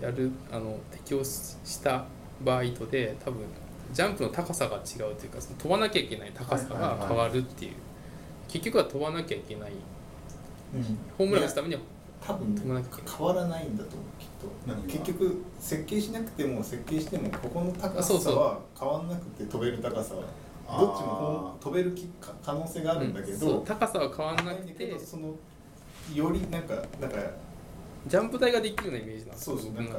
[SPEAKER 2] やるあの適用した場合とで多分ジャンプの高さが違うというかその飛ばなきゃいけない高さが変わるっていう、結局は飛ばなきゃいけない。ホームラン打つためには
[SPEAKER 3] 多分
[SPEAKER 2] 飛ばなきゃいけない。
[SPEAKER 3] 変わらないんだと思う結局設計しなくても設計してもここの高さは変わんなくて飛べる高さは。どっちも飛べる可能性があるんだけ
[SPEAKER 2] そう
[SPEAKER 3] ど、
[SPEAKER 2] 高さは変わんなくて。
[SPEAKER 3] どそのよりなんかなんか
[SPEAKER 2] ジャンプ台ができるようなイメージなんです
[SPEAKER 3] そうそうなんか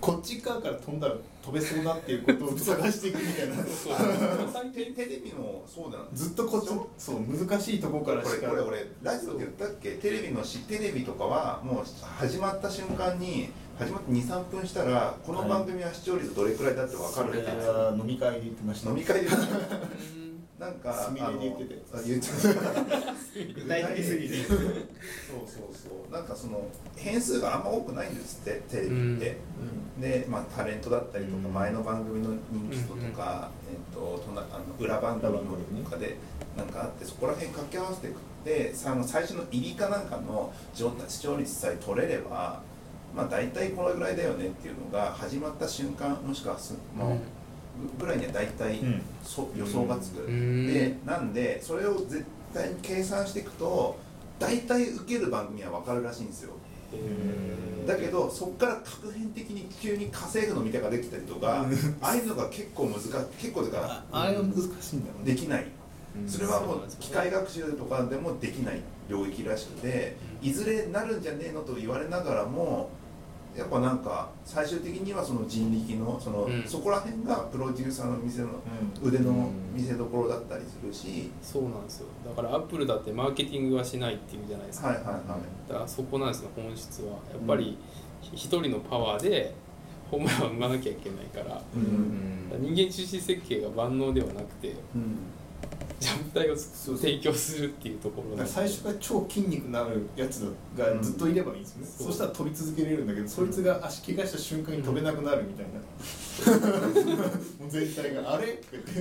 [SPEAKER 3] こっち側から飛んだら飛べそうだっていうことを探していくみたいな。
[SPEAKER 2] そう
[SPEAKER 1] テテレビもそうだな
[SPEAKER 3] ずっとこっちそう。難しいとこからしか
[SPEAKER 1] これ俺ラジオで言ったっけテレビのしテレビとかはもう。始まった瞬間に始まって23分したらこの番組は視聴率どれくらいだって分かるって
[SPEAKER 3] は飲み会で言ってました
[SPEAKER 1] 飲み会で言ってた
[SPEAKER 2] う。ん
[SPEAKER 1] なんか
[SPEAKER 3] すみれで言ってて
[SPEAKER 1] あのあ言ってた。
[SPEAKER 4] 具体的すぎて。
[SPEAKER 1] そうそうそう。なんかその変数があんま多くないんですってテレビって、で、まあ、タレントだったりとか、
[SPEAKER 3] うん。
[SPEAKER 1] 前の番組の人気人とか、えっととなあの裏番組とかでなんかあってそこら辺掛け合わせていくってさあの最初の入りかなんかの視聴率さえ取れればまあ大体これぐらいだよねっていうのが始まった瞬間もしくはす、まあぐらいには大体、
[SPEAKER 3] うん。
[SPEAKER 1] そ予想がつく、
[SPEAKER 2] うん。
[SPEAKER 1] でなんでそれを絶対に計算していくと大体受ける番組は分かるらしいんですよ。だけどそこから確変的に急に稼ぐのみたができたりとかああいうのが結構難しい結構というか
[SPEAKER 3] あれは難しいんだろうね。
[SPEAKER 1] できない。それはもう機械学習とかでもできない領域らしくていずれなるんじゃねえのと言われながらもやっぱなんか最終的にはその人力のその、
[SPEAKER 2] うん。
[SPEAKER 1] そこら辺がプロデューサーの店の腕の見せ所だったりするし、
[SPEAKER 2] そうなんですよ。だからアップルだってマーケティングはしないっていうじゃないですか、
[SPEAKER 1] はいはいはい。
[SPEAKER 2] だからそこなんですよ本質は。やっぱり一人のパワーでホームランを生まなきゃいけないから。
[SPEAKER 1] うん。
[SPEAKER 2] 人間中心設計が万能ではなくて
[SPEAKER 1] うん
[SPEAKER 2] ジャンプ体を提供するっていう。ところ
[SPEAKER 3] 最初から超筋肉になるやつがずっといればいいんですよね、
[SPEAKER 2] うん。
[SPEAKER 3] そしたら飛び続けれるんだけどそいつが足怪我した瞬間に飛べなくなるみたいな、もう全体が「あれ?」って言って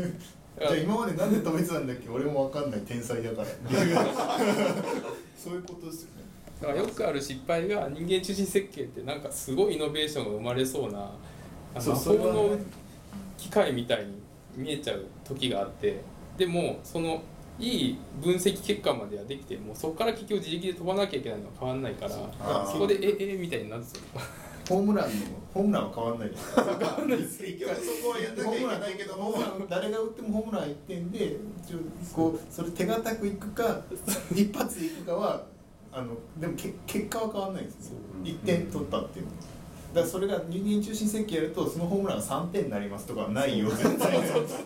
[SPEAKER 3] じゃあ今までなんで飛べてたんだっけ？俺も分かんない天才だから。そういうことですよね。
[SPEAKER 2] だからよくある失敗が人間中心設計ってなんかすごいイノベーションが生まれそうなあの魔法の機械みたいに見えちゃう時があってでもそのいい分析結果まではできてもそこから結局自力で飛ばなきゃいけないのは変わんないからそこでええみたいになるんですよ
[SPEAKER 3] ホームランのホームランは変わんないです変わんないです
[SPEAKER 1] 結局そこはやんなきゃいけないけども
[SPEAKER 3] ホームラン誰が打ってもホームラン1点でちょこうそれ手堅くいくか一発いくかはあのでもけ結果は変わんないですよ
[SPEAKER 1] そう。
[SPEAKER 3] 1点取ったっていうのはだからそれが人間中心設計やるとそのホームランが3点になりますとかはないよ絶対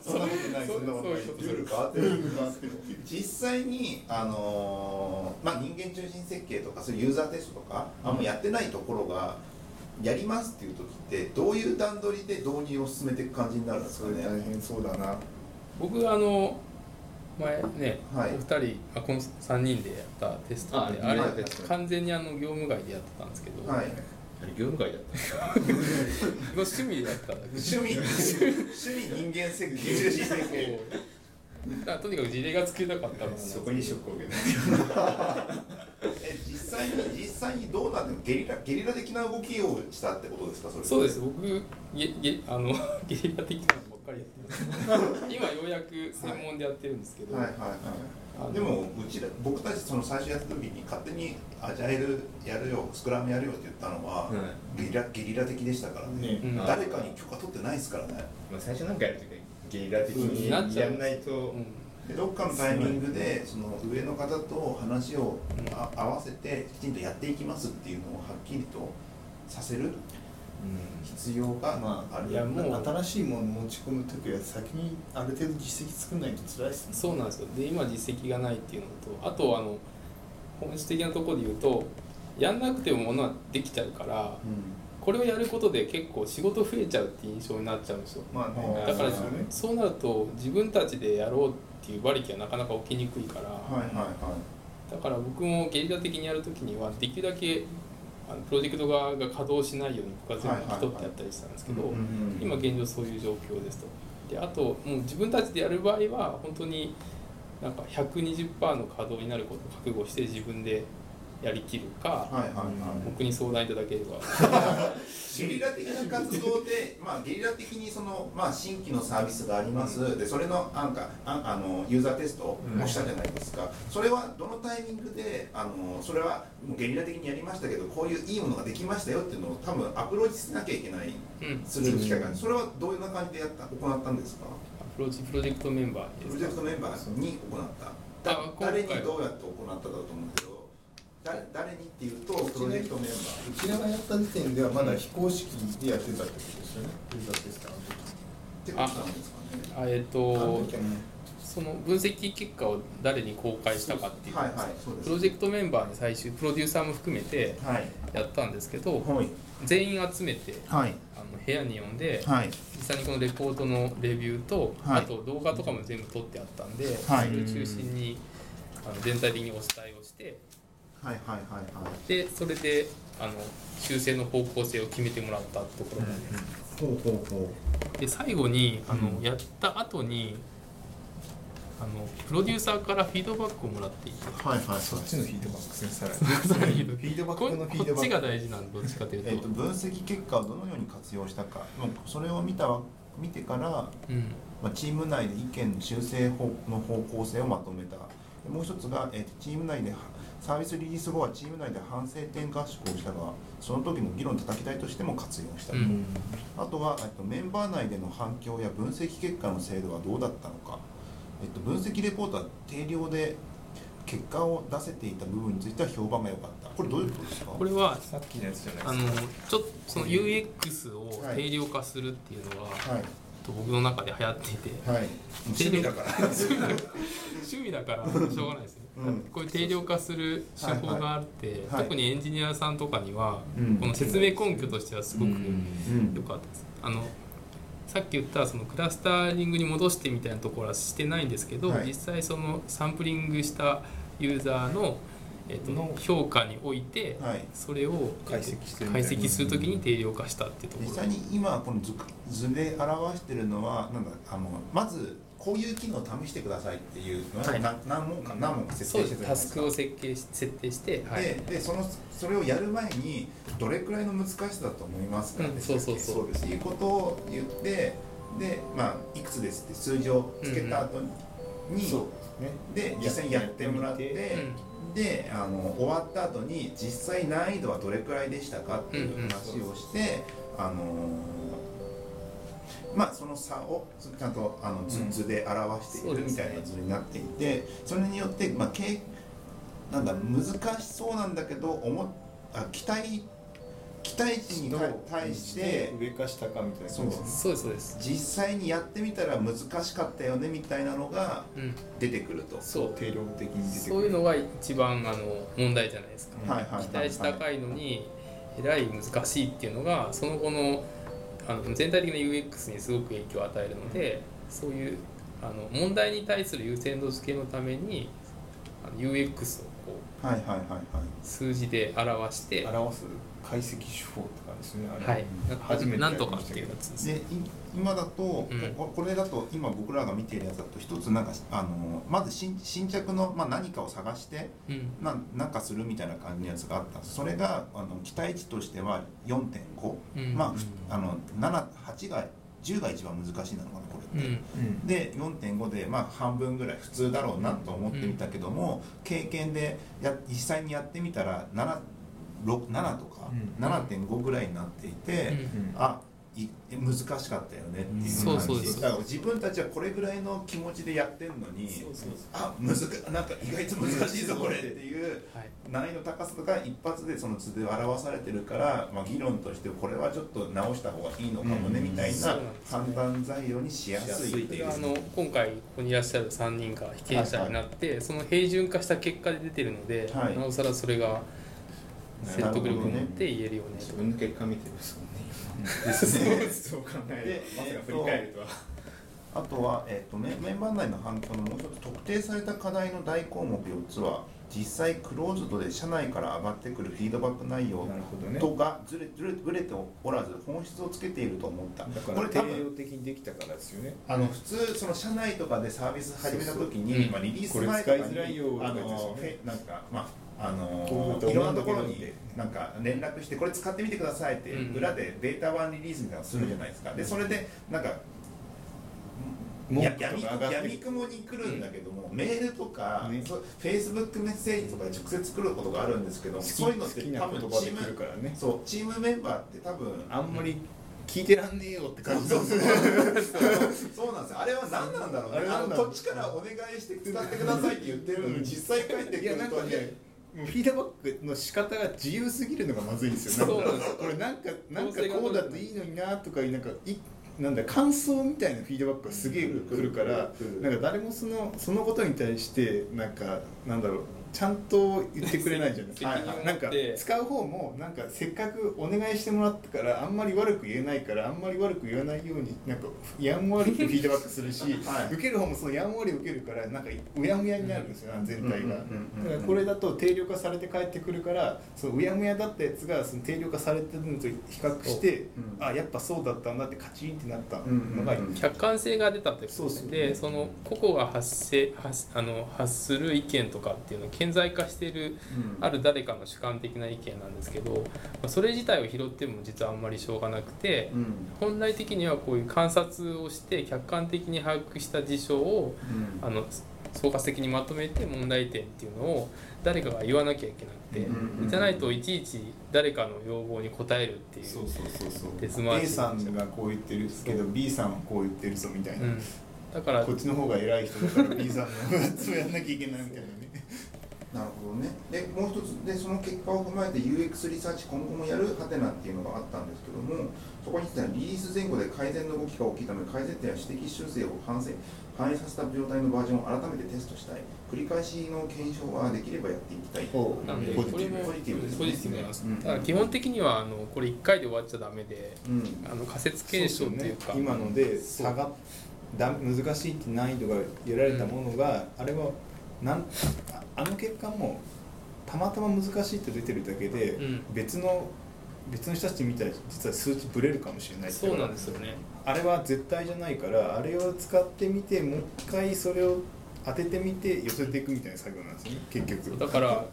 [SPEAKER 3] そんなことない。そんなことない。
[SPEAKER 1] ルール変わってる
[SPEAKER 3] ルール変わってるっていう。
[SPEAKER 1] 実際に、あのーまあ、人間中心設計とかそういうユーザーテストとかあんまやってないところがやりますっていう時ってどういう段取りで導入を進めていく感じになるんです
[SPEAKER 3] そ
[SPEAKER 1] かね。
[SPEAKER 3] れ大変そうだな。
[SPEAKER 2] 僕あの前ね、
[SPEAKER 1] はい。
[SPEAKER 2] お二人あこの3人でやったテストで
[SPEAKER 4] あ
[SPEAKER 2] あれ
[SPEAKER 1] はい。
[SPEAKER 2] 完全にあの業務外でやってたんですけど、
[SPEAKER 1] はい
[SPEAKER 4] 業務外だった？
[SPEAKER 2] 趣味でやった。
[SPEAKER 1] 趣味。趣味人間設計。中心設計。
[SPEAKER 2] だとにかく事例が作りたかった
[SPEAKER 4] そこにショックを受けた。
[SPEAKER 1] え実際に実際にどうなってゲリラゲリラ的な動きをしたってことですか？それ。
[SPEAKER 2] そうです。僕ゲゲあの ゲリラ的なのばっかりやってます。今ようやく専門でやってるんですけど、
[SPEAKER 1] はいはいはい。
[SPEAKER 2] あの
[SPEAKER 1] でもうちら僕たちその最初やった時に勝手にアジャイルやるよスクラムやるよって言ったのは、ゲリラゲリラ的でしたからね。誰かに許可取ってないですからね。
[SPEAKER 4] まあ最初なんかやるときはゲリラ的にやんないと。
[SPEAKER 2] うん
[SPEAKER 1] でどっかのタイミングでその上の方と話を合わせてきちんとやっていきますっていうのをはっきりとさせる必要が
[SPEAKER 3] まあ
[SPEAKER 1] ある、
[SPEAKER 2] いやもう
[SPEAKER 3] 新しいもの持ち込む時は先にある程度実績作らないと辛いですね。
[SPEAKER 2] そうなんですよ。で今実績がないっていうのとあとあの本質的なところで言うとやんなくてもものはできちゃうから
[SPEAKER 1] う
[SPEAKER 2] これをやることで結構仕事増えちゃうっていう印象になっちゃうんですよ。
[SPEAKER 3] まあね。
[SPEAKER 2] だから
[SPEAKER 3] ね
[SPEAKER 2] そうなると自分たちでやろうっていう馬力はなかなか起きにくいから、
[SPEAKER 1] んはいはいはい。
[SPEAKER 2] だから僕もゲリラ的にやるときにはできるだけあのプロジェクト側が稼働しないように僕は全部引き取ってやったりしたんですけど、今現状そういう状況ですと。であともう自分たちでやる場合は本当になんか120%の稼働になることを覚悟して自分でやりきるか、
[SPEAKER 1] はいはいはい。
[SPEAKER 2] 僕に相談いただければ。
[SPEAKER 1] ゲリラ的な活動で、まあ、ゲリラ的にその、まあ、新規のサービスがあります、でそれのなんかああのユーザーテストをしたじゃないですか、それはどのタイミングであのそれはもうゲリラ的にやりましたけどこういういいものができましたよっていうのを多分アプローチしなきゃいけない
[SPEAKER 2] うん。
[SPEAKER 1] する機会がある。それはどういうような感じでやった行ったんですか？
[SPEAKER 2] プロジプロジェクトメンバー
[SPEAKER 1] プロジェクトメンバーに行った。誰にどうやって行ったかだと思うけど誰誰にっていうとプロジェクトメンバー。
[SPEAKER 3] うちらがやった時点ではまだ非公式でやってたってことですよね。ユーザーテスターの
[SPEAKER 1] ってことなんですかね。
[SPEAKER 2] あえっ、とその分析結果を誰に公開したかっていう。
[SPEAKER 1] はいはいそうです。
[SPEAKER 2] プロジェクトメンバーに最終プロデューサーも含めて
[SPEAKER 1] はい。
[SPEAKER 2] やったんですけど
[SPEAKER 1] はい。
[SPEAKER 2] 全員集めて
[SPEAKER 1] はい。
[SPEAKER 2] あの部屋に呼んで
[SPEAKER 1] はい。
[SPEAKER 2] 実際にこのレポートのレビューと、
[SPEAKER 1] はい。
[SPEAKER 2] あと動画とかも全部撮ってあったんで、
[SPEAKER 1] はい。
[SPEAKER 2] それを中心にあの全体的にお伝えをして
[SPEAKER 1] はいはいはいはい。
[SPEAKER 2] でそれであの修正の方向性を決めてもらったところなんで。す、
[SPEAKER 1] ほうほうほ
[SPEAKER 2] で最後にあの、
[SPEAKER 1] うん。
[SPEAKER 2] やった後にあのプロデューサーからフィードバックをもらっていて
[SPEAKER 1] うはいはい。
[SPEAKER 3] そっちのフィードバックですねさらにフィードバッ
[SPEAKER 2] こ
[SPEAKER 3] クのフィードバック。
[SPEAKER 2] こっちが大事なんでどっちかというと、
[SPEAKER 1] えっと分析結果をどのように活用したかもうそれを見た見てから、
[SPEAKER 2] うん。
[SPEAKER 1] まあ、チーム内で意見の修正方の方向性をまとめた。でもう一つが、えっとチーム内でサービスリリース後はチーム内で反省点合宿をしたがその時の議論叩き台としても活用した。と、
[SPEAKER 2] うん。
[SPEAKER 1] あとは、えっと、メンバー内での反響や分析結果の精度はどうだったのか、えっと、分析レポートは定量で結果を出せていた部分については評判が良かった。これどういうことですか？
[SPEAKER 2] これは
[SPEAKER 3] さっきのやつじゃ
[SPEAKER 2] あの
[SPEAKER 3] ないですか。
[SPEAKER 2] ちょっとその UX を定量化するっていうのは、
[SPEAKER 1] はい。
[SPEAKER 2] と僕の中で流行っていて。
[SPEAKER 1] はい。趣味だから。
[SPEAKER 2] 趣味だからしょうがないですこういう定量化する手法があって、
[SPEAKER 1] はい
[SPEAKER 2] 特にエンジニアさんとかには、
[SPEAKER 1] うん。
[SPEAKER 2] この説明根拠としてはすごく
[SPEAKER 1] うん。
[SPEAKER 2] 良かったです。あのさっき言ったそのクラスターリングに戻してみたいなところはしてないんですけど、
[SPEAKER 1] はい。
[SPEAKER 2] 実際そのサンプリングしたユーザーの、えっと
[SPEAKER 3] の。
[SPEAKER 2] 評価において、
[SPEAKER 1] はい。
[SPEAKER 2] それを
[SPEAKER 3] 解析してるみたいな。
[SPEAKER 2] 解析するときに定量化したっていうところ。
[SPEAKER 1] 実際に今この図図で表してるのはなんだあのまずこういう機能を試してくださいっていうのは
[SPEAKER 2] はい。
[SPEAKER 1] 何何問か何問か？設
[SPEAKER 2] そう
[SPEAKER 1] 定して
[SPEAKER 2] タスクを設計し設定して、はい、
[SPEAKER 1] ででそのそれをやる前にどれくらいの難しさだと思いますか、
[SPEAKER 2] うんそうそうそう。
[SPEAKER 1] そうです。いうことを言ってでまあいくつですって数字をつけた後に、
[SPEAKER 3] そうですね。
[SPEAKER 1] で実際にやってもらって
[SPEAKER 3] やってみて。
[SPEAKER 1] であの終わった後に実際難易度はどれくらいでしたかっていう話をして、あのまあその差をちゃんとあの図図で表しているみたいな図になっていてそれによって、まあ、けなんだ難しそうなんだけど思っあ期待期待値に対して
[SPEAKER 3] 上か下かみたいな
[SPEAKER 1] そう。
[SPEAKER 2] そうですそうです、
[SPEAKER 1] 実際にやってみたら難しかったよねみたいなのが
[SPEAKER 2] うん、
[SPEAKER 1] 出てくると。
[SPEAKER 2] そう。
[SPEAKER 3] 定量的に出てくる。
[SPEAKER 2] そういうのが一番あの問題じゃないですか、期待値高いのにえらい難しいっていうのがその後のあの全体的な UX にすごく影響を与えるのでそういうあの問題に対する優先度付けのためにあの UX をこう
[SPEAKER 1] はいはいはいはい。
[SPEAKER 2] 数字で表して
[SPEAKER 3] 表す解析手法とかですねあれ。
[SPEAKER 2] はい。
[SPEAKER 3] 初めて
[SPEAKER 2] なんとかっていうやつですね
[SPEAKER 1] 今だと、
[SPEAKER 2] うん。
[SPEAKER 1] ここれだと今僕らが見ているやつだと一つなんかあのまず新新着の、まあ、何かを探して
[SPEAKER 2] うん。
[SPEAKER 1] ななんかするみたいな感じのやつがあったそれがあの期待値としては4.5、
[SPEAKER 2] うん。
[SPEAKER 1] まああの78が10が一番難しいなのかなこれって。
[SPEAKER 3] うん。
[SPEAKER 1] で4.5でまあ半分ぐらい普通だろうなと思ってみたけども、経験でや実際にやってみたら 7, 6 7とか
[SPEAKER 3] うん。
[SPEAKER 1] 7.5ぐらいになっていて、
[SPEAKER 3] うん。
[SPEAKER 1] あい難しかったよねっていう
[SPEAKER 2] そう
[SPEAKER 1] 感じだから自分たちはこれぐらいの気持ちでやってんのに
[SPEAKER 2] そうそう
[SPEAKER 1] あ難なんか意外と難しいぞこれっていう
[SPEAKER 2] はい。
[SPEAKER 1] 難易度高さが一発でその図で表されてるから、まあ、議論としてこれはちょっと直した方がいいのかもね
[SPEAKER 3] うん
[SPEAKER 1] みたいな判断材料にしやすいっていう。
[SPEAKER 2] あの今回ここにいらっしゃる3人が被験者になって、その平準化した結果で出てるので、
[SPEAKER 1] はい。
[SPEAKER 2] なおさらそれが説得力を持って言えるよね
[SPEAKER 4] 自分の結果見てる。です
[SPEAKER 1] ですね。
[SPEAKER 4] そう考え
[SPEAKER 1] で
[SPEAKER 4] ると。まさか振り返るとは。
[SPEAKER 1] あとは、えっとメメンバー内の反響のもう一つ特定された課題の大項目4つは実際クローズドで社内から上がってくるフィードバック内容とがずれずれずれておらず本質をつけていると思った。
[SPEAKER 3] だから
[SPEAKER 1] これ多分
[SPEAKER 3] 定量的にできたからですよね。
[SPEAKER 1] あの普通その社内とかでサービス始めた時にまあ、リリース前とかにあのなんかまああのいろんなところになんか連絡してこれ使ってみてくださいって
[SPEAKER 2] うん
[SPEAKER 1] 裏でデータ版リリースみたいなのするじゃないですか。でそれでなんかや闇雲に来るんだけども、メールとか、
[SPEAKER 3] ね。
[SPEAKER 1] フェイスブックメッセージとかで直接来ることがあるんですけどそういうのって多分チーム
[SPEAKER 3] ね
[SPEAKER 1] そうチームメンバーって多分
[SPEAKER 3] あんまり聞いてらんねえよって感じ。
[SPEAKER 1] そうそう なんですよ。あれは何なんだろうね。あのこっちからお願いして使ってくださいって言ってるのに実際帰ってくると
[SPEAKER 3] ねフィードバックの仕方が自由すぎるのがまずいんですよ。
[SPEAKER 2] なんです。よ
[SPEAKER 3] これなんかなんかこうだといいのになとかなんかいなんだ感想みたいなフィードバックがすげえ来るからなんか誰もそのそのことに対してなんかなんだろうちゃんと言ってくれないじゃないですか。
[SPEAKER 2] 責任を持って。
[SPEAKER 3] なんか使う方もなんかせっかくお願いしてもらったからあんまり悪く言えないからあんまり悪く言わないようになんかやんわりとフィードバックするし、
[SPEAKER 1] はい。
[SPEAKER 3] 受ける方もそのやんわり受けるからなんかうやむやになるんですよ、全体が。
[SPEAKER 1] うんうんうんうん。
[SPEAKER 3] だからこれだと定量化されて帰ってくるからそのうやむやだったやつがその定量化されてるのと比較して、
[SPEAKER 1] うん。
[SPEAKER 3] あやっぱそうだったんだってカチンってなったのがいい、
[SPEAKER 1] うんうんうん。
[SPEAKER 2] 客観性が出たということ
[SPEAKER 3] そうそう
[SPEAKER 2] でその個々が発生発あの発する意見とかっていうのを顕在化しているある誰かの主観的な意見なんですけどまあそれ自体を拾っても実はあんまりしょうがなくて
[SPEAKER 1] うん。
[SPEAKER 2] 本来的にはこういう観察をして客観的に把握した事象を
[SPEAKER 1] うん。
[SPEAKER 2] あの総括的にまとめて問題点っていうのを誰かが言わなきゃいけなくて、
[SPEAKER 1] うん
[SPEAKER 2] じゃないといちいち誰かの要望に応えるっていう
[SPEAKER 3] そうそうそうそう。A さんがこう言ってるけど B さんはこう言ってるぞみたいな、
[SPEAKER 2] うん、だから
[SPEAKER 3] こっちの方が偉い人だから B さんのやつをやんなきゃいけないみたいな。ね
[SPEAKER 1] なるほどね。でもう一つでその結果を踏まえて UX リサーチ今後もやるハテナっていうのがあったんですけどもそこについてはリリース前後で改善の動きが大きいため改善点や指摘修正を反省反映させた状態のバージョンを改めてテストしたい。繰り返しの検証はできればやっていきたい。
[SPEAKER 2] なんで
[SPEAKER 7] ポジティブ。
[SPEAKER 2] これも
[SPEAKER 1] ポジティブですね。
[SPEAKER 2] ポジティブなんです
[SPEAKER 1] うん。
[SPEAKER 2] ただ基本的にはあのこれ1回で終わっちゃダメで
[SPEAKER 1] うん。
[SPEAKER 2] あの仮説検証っていうか。
[SPEAKER 3] 今ので差がだ難しいって難易度が得られたものが、あれはなんああの結果もたまたま難しいって出てるだけで、
[SPEAKER 2] うん。
[SPEAKER 3] 別の別の人たち見たら実は数値ブレるかもしれないってい
[SPEAKER 2] そうなんですよね。
[SPEAKER 3] あれは絶対じゃないからあれを使ってみてもう一回それを当ててみて寄せていくみたいな作業なんですよね結局。
[SPEAKER 2] だから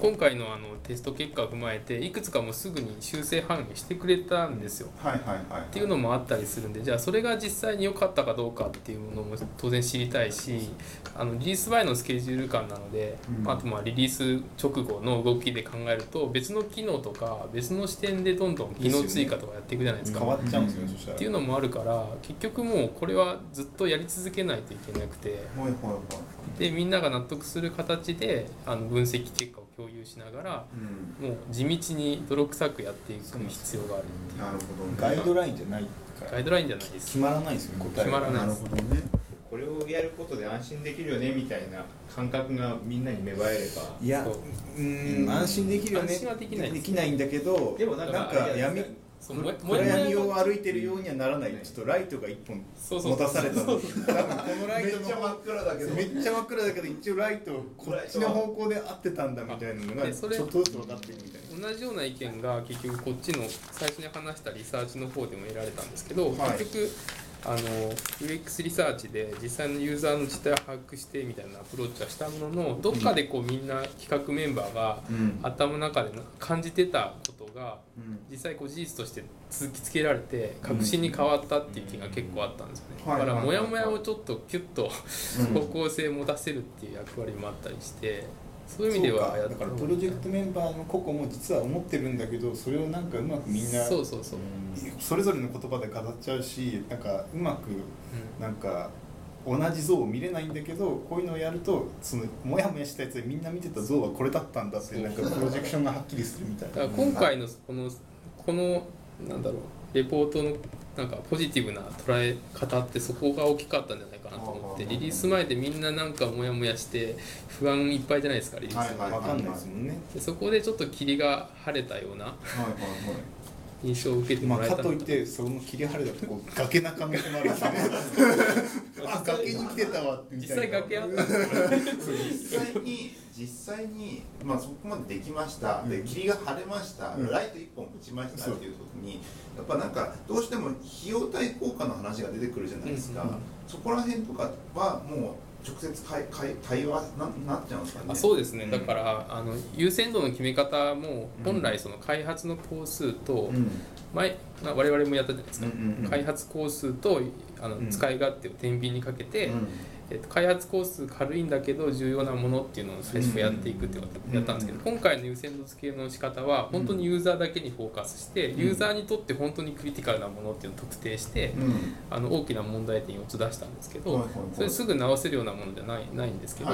[SPEAKER 2] 今回のあのテスト結果を踏まえていくつかもうすぐに修正反映してくれたんですよ。
[SPEAKER 1] はいはいはい
[SPEAKER 2] っていうのもあったりするんでじゃあそれが実際に良かったかどうかっていうものも当然知りたいしあのリリース前のスケジュール感なので、
[SPEAKER 1] うん。
[SPEAKER 2] あとまあリリース直後の動きで考えると別の機能とか別の視点でどんどん機能追加とかやっていくじゃないですか。
[SPEAKER 3] 変わっちゃうんですよね、そしたら。
[SPEAKER 2] っていうのもあるから結局もうこれはずっとやり続けないといけなくて。
[SPEAKER 1] はいはいはい。
[SPEAKER 2] でみんなが納得する形であの分析結果を共有しながら
[SPEAKER 1] うん。
[SPEAKER 2] もう地道に泥臭くやっていく必要があるっていう。
[SPEAKER 1] なるほどね。
[SPEAKER 3] ガイドラインじゃないから。
[SPEAKER 2] ガイドラインじゃないです。
[SPEAKER 3] 決まらないですよね答えが。
[SPEAKER 2] 決まらない
[SPEAKER 1] なるほどね。
[SPEAKER 4] これをやることで安心できるよねみたいな感覚がみんなに芽生えれば。
[SPEAKER 3] いや
[SPEAKER 2] そう。
[SPEAKER 3] ん安心できるよね。
[SPEAKER 2] 安心はできないです。
[SPEAKER 3] できないんだけど
[SPEAKER 4] でもなんか
[SPEAKER 3] 闇
[SPEAKER 2] そうもやも
[SPEAKER 3] 暗闇を歩いてるようにはならない。ちょっとライトが一本持たされたの。多分このライトの
[SPEAKER 1] 暗だ
[SPEAKER 3] めっちゃ真っ暗だけど一応ライトこっちの方向で合ってたんだみたいなのがちょっとずつ分かっていくみたいな。
[SPEAKER 2] 同じような意見が結局こっちの最初に話したリサーチの方でも得られたんですけど、
[SPEAKER 1] はい。
[SPEAKER 2] 結局あの UX リサーチで実際のユーザーの実態を把握してみたいなアプローチはしたもののどっかでこうみんな企画メンバーが
[SPEAKER 1] うん。
[SPEAKER 2] 頭の中で感じてたことが
[SPEAKER 1] うん。
[SPEAKER 2] 実際こう事実として突きつけられて確信に変わったっていう気が結構あったんですよね、
[SPEAKER 1] はい
[SPEAKER 2] だからモヤモヤをちょっとキュッと
[SPEAKER 1] うん。
[SPEAKER 2] 方向性を持たせるっていう役割もあったりしてそういう意味では
[SPEAKER 3] だからプロジェクトメンバーの個々も実は思ってるんだけどそれをなんかうまくみんな
[SPEAKER 2] そうそうそう、
[SPEAKER 3] それぞれの言葉で語っちゃうしなんかうまくなんか同じ像を見れないんだけどこういうのをやるとそのモヤモヤしたやつでみんな見てた像はこれだったんだってなんかプロジェクションがはっきりするみたいな。
[SPEAKER 2] 今回のこのこのなんだろうレポートのなんかポジティブな捉え方ってそこが大きかったんじゃないかなと思ってリリース前でみんななんかモヤモヤして不安いっぱいじゃないですかリリース前、
[SPEAKER 1] はい
[SPEAKER 3] わかんないで。
[SPEAKER 2] そこでちょっと霧が晴れたような印象を受けて
[SPEAKER 3] まあ、
[SPEAKER 2] もらえたの
[SPEAKER 3] か。といってその切り晴れたとこ 崖な可能性もあるんでね。あ崖に来てたわみ
[SPEAKER 2] 実
[SPEAKER 3] たいな。
[SPEAKER 2] 際崖あった
[SPEAKER 1] 実際に実際に、まあ、そこまでできました、で
[SPEAKER 3] うん。
[SPEAKER 1] 霧が晴れました、
[SPEAKER 3] うん。
[SPEAKER 1] ライト1本打ちましたっていう時にやっぱなんかどうしても費用対効果の話が出てくるじゃないですか、
[SPEAKER 2] うん。うん。
[SPEAKER 1] そこら辺とかはもう直接かいかい対話ななっちゃうんですかね？
[SPEAKER 2] あそうですね、
[SPEAKER 1] うん。
[SPEAKER 2] だからあの優先度の決め方も本来その開発の工数と、
[SPEAKER 1] うん。
[SPEAKER 2] 前、まあ、我々もやったじゃないですか、
[SPEAKER 1] うんうんうん。
[SPEAKER 2] 開発工数とあの
[SPEAKER 3] うん。
[SPEAKER 2] 使い勝手を天秤にかけて、
[SPEAKER 1] うん
[SPEAKER 2] えっと、開発工数軽いんだけど重要なものっていうのを最初やっていくってやったんですけど、今回の優先度付けの仕方は本当にユーザーだけにフォーカスして、ユーザーにとって本当にクリティカルなものっていうのを特定して、
[SPEAKER 1] うん。
[SPEAKER 2] あの大きな問題点4つ出したんですけど、それすぐ直せるようなものじゃないないんですけど、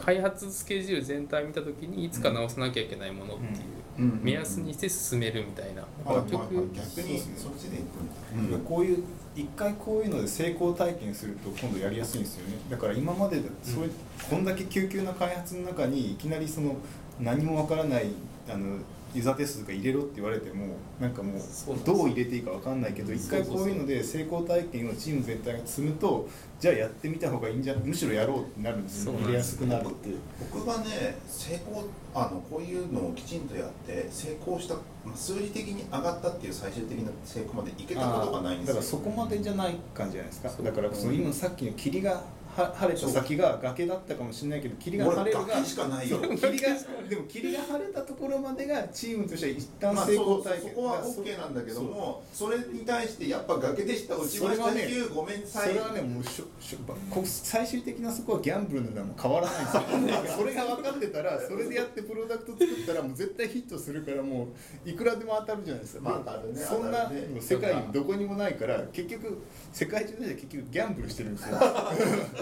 [SPEAKER 2] 開発スケジュール全体見た時にいつか直さなきゃいけないものっていう
[SPEAKER 1] うん。
[SPEAKER 2] 目安にして進めるみたいな、結局、
[SPEAKER 1] はい逆にそっちで行くんだ、
[SPEAKER 3] こういう一回こういうので成功体験すると今度やりやすいんですよね。だから今まででそういう、こんだけ急急な開発の中にいきなりその何もわからないあのユーザーテストとか入れろって言われてもなんかもうどう入れていいかわかんないけど一回こういうので成功体験をチーム全体が積むとじゃあやってみた方がいいんじゃむしろやろうってなるんですよ。
[SPEAKER 2] そうなんです。
[SPEAKER 3] 入れやすくなるっていう。
[SPEAKER 1] 僕がね成功あのこういうのをきちんとやって成功した、まあ、数字的に上がったっていう最終的な成功までいけたことがないんですよ。
[SPEAKER 3] だからそこまでじゃない感じじゃないですか。だからその今さっきの霧がは晴れた先が崖だったかもしれないけど霧が晴れるが
[SPEAKER 1] しかないよ。
[SPEAKER 3] 霧がでも霧が晴れたところまでがチームとしては一旦
[SPEAKER 1] まあ、
[SPEAKER 3] 成功体験。
[SPEAKER 1] そこは OK なんだけどもそれに対してやっぱ崖でした落ちました
[SPEAKER 3] それはね
[SPEAKER 1] ごめんなさい。
[SPEAKER 3] それはねもうしょしょこ最終的なそこはギャンブルのはもう変わらないんですよ。それが分かってたら それでやってプロダクト作ったらもう絶対ヒットするからもういくらでも当たるじゃないですか、
[SPEAKER 1] まあ当たるね
[SPEAKER 3] そんな世界にどこにもないから結局世界中で結局ギャンブルしてるんですよ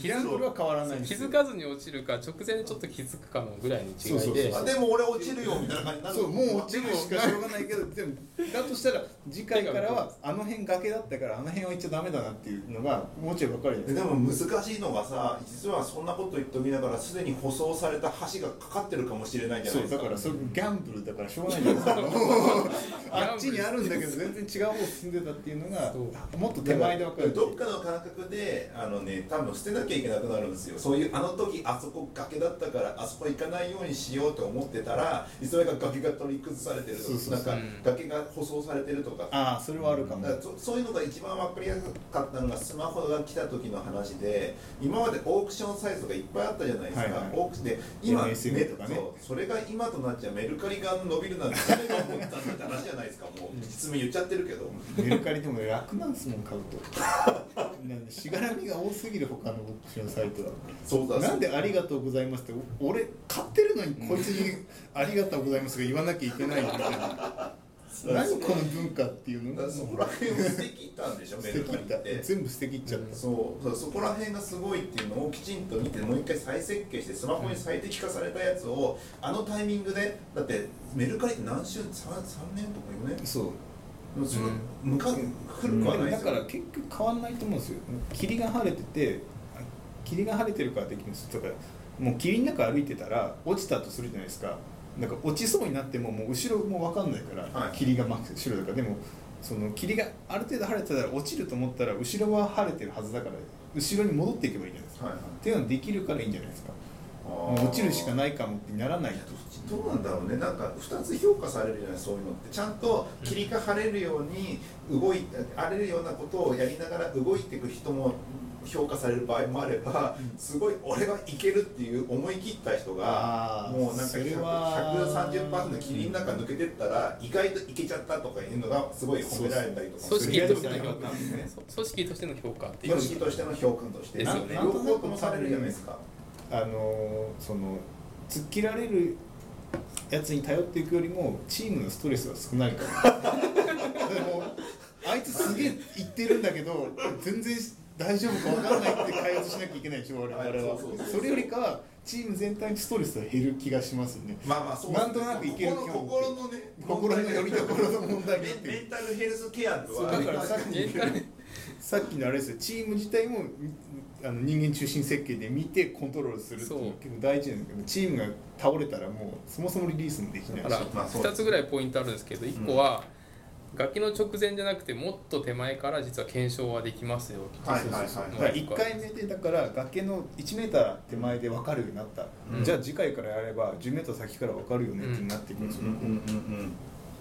[SPEAKER 3] ギャンブルは変わらないんですよ
[SPEAKER 2] 気づかずに落ちるか直前でちょっと気づくかのぐらいの違いで。
[SPEAKER 3] そうそうそう
[SPEAKER 1] あでも俺落ちるよみたいな感じになる。
[SPEAKER 3] そうもう落ちるしかしょうがないけどでもだとしたら次回からはあの辺崖だったからあの辺は行っちゃダメだなっていうのがもうちょい分かるです
[SPEAKER 1] でも難しいのがさ実はそんなこと言っておきながらすでに舗装された橋がかかってるかもしれないじゃ
[SPEAKER 3] か
[SPEAKER 1] ないですか。
[SPEAKER 3] そうだからそれギャンブルだからしょうがないじゃないですか。あっちにあるんだけど全然違う方進んでたっていうのがもっと手前で分かる。
[SPEAKER 1] どっかの感覚であのね多分捨てなきゃいけなくなるんですよ。そういうあの時あそこ崖だったからあそこ行かないようにしようと思ってたらそれが崖が取り崩されてると
[SPEAKER 3] そうそう
[SPEAKER 1] なんか
[SPEAKER 2] うん
[SPEAKER 1] 崖が舗装されてるとか。
[SPEAKER 3] ああそれはあるかも。
[SPEAKER 1] そそういうのが一番分かりやすかったのがスマホが来た時の話で今までオークションサイトがいっぱいあったじゃないですか、
[SPEAKER 3] はいはい。
[SPEAKER 1] オークで今
[SPEAKER 3] MSN とかね。
[SPEAKER 1] それが今となっちゃメルカリが伸びるなんて誰が思ったんだって話じゃないですかもう。実名言っちゃってるけど、
[SPEAKER 3] メルカリでも楽なんですもん買うと。なんでしがらみが多すぎる他のオークションサイトは
[SPEAKER 1] そうだ。
[SPEAKER 3] なんでありがとうございますってお俺買ってるのにこいつにありがとうございますが言わなきゃいけないみたいな。何この文化っていうの？
[SPEAKER 1] そこら辺を捨て切ったんでしょ メルカリって。
[SPEAKER 3] 全部捨て切っちゃった、
[SPEAKER 1] そう。そうそこら辺がすごいっていうのをきちんと見てもう一回再設計してスマホに最適化されたやつをあのタイミングでだってメルカリって何週 3, 3年とか4年？
[SPEAKER 3] そう。
[SPEAKER 1] その
[SPEAKER 2] うん。
[SPEAKER 1] 向かくはないですよ
[SPEAKER 3] だから結局変わんないと思うんですよ。霧が晴れててあ霧が晴れてるからできるんです。だからもう霧の中歩いてたら落ちたとするじゃないですか。なんか落ちそうになってももう後ろも分かんないから、
[SPEAKER 1] はい。
[SPEAKER 3] 霧が真っ白だから。でもその霧がある程度晴れてたら落ちると思ったら後ろは晴れてるはずだから後ろに戻っていけばいいじゃないですか、
[SPEAKER 1] はいはい。
[SPEAKER 3] っていうのができるからいいんじゃないですか。落ちるしかないかもってならないと
[SPEAKER 1] どうなんだろうね。なんか2つ評価されるじゃないそういうのって。ちゃんと霧が晴れるように動い荒れるようなことをやりながら動いていく人も評価される場合もあればすごい俺はいけるっていう思い切った人がもうなんか
[SPEAKER 3] それは。
[SPEAKER 1] 130%霧の中抜けてったら意外といけちゃったとかいうのがすごい褒められたりとか
[SPEAKER 2] 組織としての評価。組織としての評価っていう。
[SPEAKER 1] 組織としての評価として
[SPEAKER 2] ですよね
[SPEAKER 1] 両方ともされるじゃないですか。
[SPEAKER 3] あのーその突っ切られるやつに頼っていくよりもチームのストレスが少ないから。でもあいつすげえ言ってるんだけど全然大丈夫か分かんないって開発しなきゃいけないでしょ我々は。
[SPEAKER 1] そうそうそう。
[SPEAKER 3] それよりかはチーム全体にストレスが減る気がしますね。
[SPEAKER 1] まあまあそう
[SPEAKER 3] なんとなくいける
[SPEAKER 1] 心心のね
[SPEAKER 3] 心のよりどころの問題
[SPEAKER 1] メンタルヘルスケアとは
[SPEAKER 3] だからさっきのあれですよ。チーム自体もあの人間中心設計で見てコントロールするっていう
[SPEAKER 2] そう。
[SPEAKER 3] 結構大事なんだけどチームが倒れたらもうそもそもリリースもできないし
[SPEAKER 2] だから
[SPEAKER 1] まあそう
[SPEAKER 2] 2つぐらいポイントあるんですけど1個は崖の直前じゃなくてもっと手前から実は検証はできますよ
[SPEAKER 1] はいはいはい。
[SPEAKER 2] そうそう
[SPEAKER 3] だから1回目でだから崖の1メーター手前で分かるようになった、
[SPEAKER 2] うん。
[SPEAKER 3] じゃあ次回からやれば10メーター先から分かるよねってなっていくんですよ、
[SPEAKER 1] うん。うんうん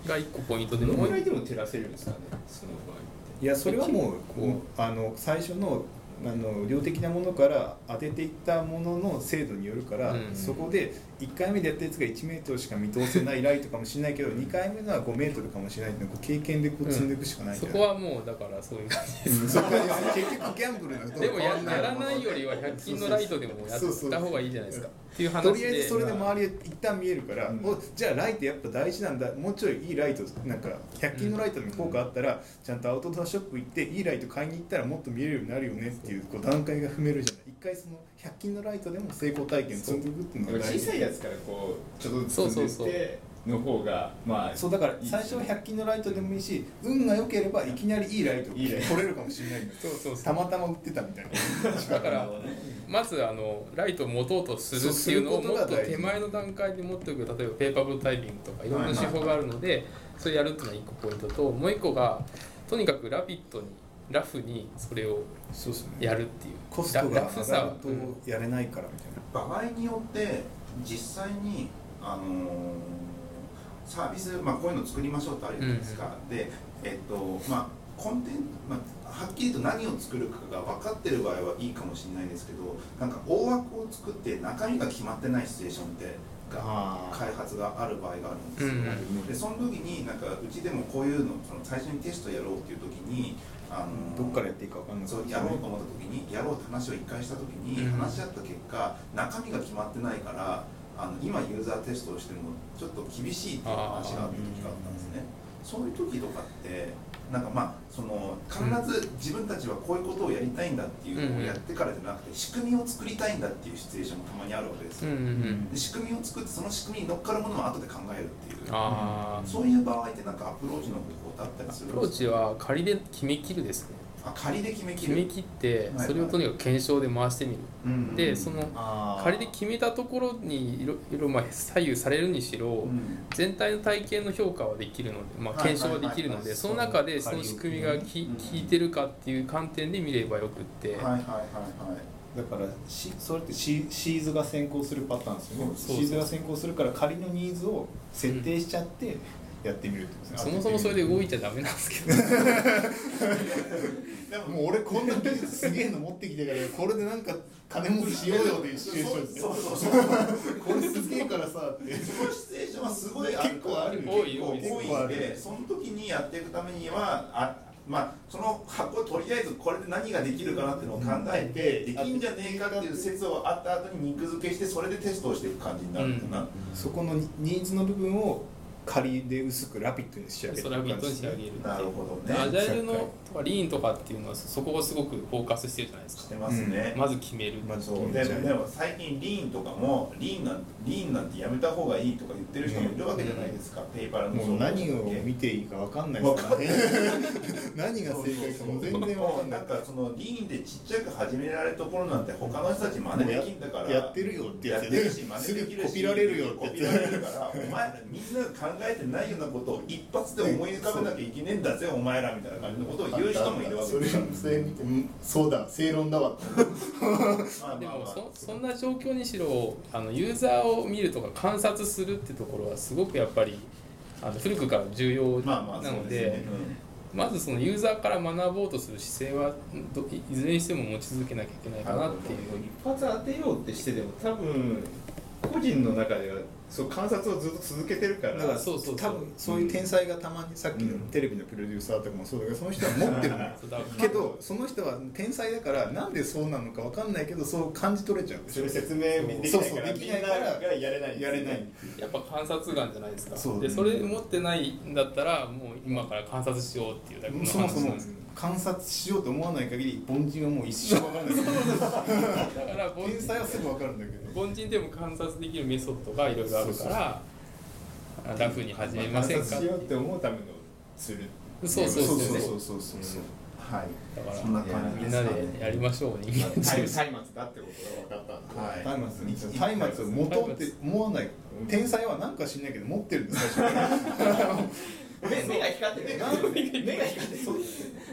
[SPEAKER 2] が1個ポイントで
[SPEAKER 4] どの
[SPEAKER 2] もう
[SPEAKER 4] ぐらいでも照らせるんですかねその場合って。
[SPEAKER 3] いやそれはもう
[SPEAKER 2] こう
[SPEAKER 3] あの最初のあの量的なものから当てていったものの精度によるから、
[SPEAKER 2] うん
[SPEAKER 3] そこで1回目でやったやつが1メートルしか見通せないライトかもしれないけど2回目のは5メートルかもしれない。って経験でこう積んでいくしかない
[SPEAKER 2] そ
[SPEAKER 3] じゃない
[SPEAKER 2] こはもうだからそういう感じです。
[SPEAKER 3] うんそこは結局ギャンブルなのと
[SPEAKER 2] でもややらないよりは100均のライトでもやった方がいいじゃないですか。っていう話で。
[SPEAKER 3] とりあえずそれで周り一旦見えるから、
[SPEAKER 1] うん。
[SPEAKER 3] おじゃあライトやっぱ大事なんだ。もうちょいいいライトなんか100均のライトに効果あったら、ちゃんとアウトドアショップ行っていいライト買いに行ったらもっと見えるようになるよねっていうこう段階が踏めるじゃない。一回その100均のライトでも成功体験積んでいくっていうのが大事
[SPEAKER 4] 小さいやつからこうちょっとずつ積んで
[SPEAKER 2] そうそう。
[SPEAKER 4] っての方がまあ
[SPEAKER 3] そうだから最初は100均のライトでもいいし運が良ければいきなりいいライト取れるかもしれないんだ
[SPEAKER 2] そうそうそう。
[SPEAKER 3] たまたま売ってたみたいな。
[SPEAKER 2] だからまずあのライトを持とうとするっていうのを
[SPEAKER 3] そう
[SPEAKER 2] もっと手前の段階で持っておく。例えばペーパーブルタイピングとかいろんな手法があるのでそれやるっていうのは1個ポイントともう1個がとにかくラピッドにラフにそれをやるっていう。
[SPEAKER 3] コストが
[SPEAKER 2] ララフさ
[SPEAKER 3] 上がるとやれないからみたいな。
[SPEAKER 1] 場合によって実際にあのーサービス、まあ、こういうの作りましょうってあるじゃないですか、でえっとまあコンテンツ、まあ、はっきりと何を作るかが分かってる場合はいいかもしれないですけどなんか大枠を作って中身が決まってないシチュエーションって開発がある場合があるんですよ、
[SPEAKER 2] うん。
[SPEAKER 1] でその時になんかうちでもこういうのその最初にテストやろうっていう時にあのー
[SPEAKER 3] どっからやっていいか分かんない
[SPEAKER 1] そうやろうと思った時にやろうって話を一回した時に、
[SPEAKER 2] うん。
[SPEAKER 1] 話し合った結果中身が決まってないからあの今ユーザーテストをしてもちょっと厳しいっていう話があった時があったんですね。そういう時とかってなんかまあその必ず自分たちはこういうことをやりたいんだっていうのをやってからじゃなくて仕組みを作りたいんだっていうシチュエーションもたまにあるわけですよ、で仕組みを作ってその仕組みに乗っかるものも後で考えるっていう。
[SPEAKER 2] ああ
[SPEAKER 1] そういう場合ってなんかアプローチの方法だったりする
[SPEAKER 2] アプローチは仮で決めきるですね。
[SPEAKER 1] あ仮で決めきる。
[SPEAKER 2] 決めきって
[SPEAKER 1] はい
[SPEAKER 2] それをとにかく検証で回してみる、
[SPEAKER 1] うん
[SPEAKER 2] でその仮で決めたところにいろいろまあ左右されるにしろ、
[SPEAKER 1] うん。
[SPEAKER 2] 全体の体験の評価はできるので、まあ、
[SPEAKER 1] はいはい
[SPEAKER 2] 検証はできるの
[SPEAKER 1] はいはい。
[SPEAKER 2] でその中でその
[SPEAKER 3] 仮
[SPEAKER 2] 仕組みがき
[SPEAKER 1] うん
[SPEAKER 2] 効いてるかっていう観点で見ればよくって、
[SPEAKER 1] はいはいはいはい。
[SPEAKER 3] だからしそれってシシーズが先行するパターンですよね。
[SPEAKER 2] そうそう。
[SPEAKER 3] シーズが先行するから仮のニーズを設定しちゃってやってみるってことですね。
[SPEAKER 2] そもそもそれで動いちゃダメなんですけど。
[SPEAKER 3] でももう俺こんな技術すげえの持ってきてからこれでなんか金儲けしようよっていうシチュエーションですよ。
[SPEAKER 1] そうそうそう
[SPEAKER 3] これすげえからさって
[SPEAKER 1] そのシチュエーションはすごいある
[SPEAKER 3] 結構ある
[SPEAKER 2] 多い多い
[SPEAKER 1] 結構多い。んでその時にやっていくためにはあまあその箱をとりあえずこれで何ができるかなっていうのを考えて、できんじゃねえかっていう説をあった後に肉付けしてそれでテストをしていく感じになるんだな、
[SPEAKER 3] そこのニーズの部分を仮で薄くラピッドに仕上げて
[SPEAKER 2] ソラビットに仕上げる
[SPEAKER 1] なるほどね。
[SPEAKER 2] アジャイルのとかリーンとかっていうのはそこをすごくフォーカスしてるじゃないですか。
[SPEAKER 1] してますね、
[SPEAKER 2] まず決める、
[SPEAKER 3] まず
[SPEAKER 1] そう。ででも最近リーンとかもリーンなんリーンなんてやめた方がいいとか言ってる人もいるわけじゃないですか、ペーパーの
[SPEAKER 3] もう何を見ていいか分かんないですからね。何が正解かもう全然分かんな
[SPEAKER 1] ないんかそのリーンでちっちゃく始められるところなんて他の人たち真似できんだから
[SPEAKER 3] やってるよって
[SPEAKER 1] や
[SPEAKER 3] やつやね。
[SPEAKER 1] ってるし真似できるし
[SPEAKER 3] られるよって
[SPEAKER 1] コピられるからお前らみんなが考えてないようなことを一発で思い浮かべなきゃいけねえんだぜお前らみたいな感じのことを言う人もいるわけ
[SPEAKER 8] それ
[SPEAKER 1] ですよ
[SPEAKER 8] それ見てうんそうだ正論だわ。
[SPEAKER 1] まあ
[SPEAKER 2] でも
[SPEAKER 1] まあまあ。
[SPEAKER 2] そそんな状況にしろあのユーザーを見るとか観察するってところはすごくやっぱりあの古くから重要
[SPEAKER 1] まあまあ
[SPEAKER 2] なの
[SPEAKER 1] そうですね。
[SPEAKER 2] でまずそのユーザーから学ぼうとする姿勢はどいいずれにしても持ち続けなきゃいけないかなっていう。
[SPEAKER 4] 一発当てようってしてても多分個人の中ではそう観察をずっと続けてるから
[SPEAKER 3] だから
[SPEAKER 2] そうそうそう。
[SPEAKER 3] 多分そういう天才がたまにさっきのテレビのプロデューサーとかもそうだけどその人は持ってるの けどその人は天才だからなんでそうなのか分かんないけどそう感じ取れちゃう。んですよ
[SPEAKER 4] それ説明できないから
[SPEAKER 3] そうそうでき
[SPEAKER 4] みんな
[SPEAKER 3] ないから
[SPEAKER 4] がやれない
[SPEAKER 3] やれない。
[SPEAKER 2] やっぱ観察眼じゃないですか。
[SPEAKER 3] そう。
[SPEAKER 2] でそれ持ってないんだったらもう今から観察しようっていうだけの話なんです
[SPEAKER 3] 観察しようと思わない限り凡人はもう一生分からない。です。
[SPEAKER 2] だから凡
[SPEAKER 3] 天才はすぐ分かるんだけど。
[SPEAKER 2] 凡人でも観察できるメソッドがいろいろあるからあラフに始めませんか
[SPEAKER 4] 観察しようって思うためのする
[SPEAKER 2] そうそうそう
[SPEAKER 3] そう
[SPEAKER 2] ね
[SPEAKER 3] そう。そうそうそう
[SPEAKER 1] はい
[SPEAKER 2] だから
[SPEAKER 1] そんな感じ
[SPEAKER 2] みんな
[SPEAKER 1] ですかね
[SPEAKER 2] でやりましょう人間
[SPEAKER 4] 松明だ
[SPEAKER 2] 中
[SPEAKER 4] ってことが分かったんで
[SPEAKER 1] はい。
[SPEAKER 3] 松明松明持とうって思わない。天才は何か知んないけど持ってるんです最初から
[SPEAKER 4] 目目が光ってる。
[SPEAKER 3] なんで
[SPEAKER 4] 目が光ってる。
[SPEAKER 3] そう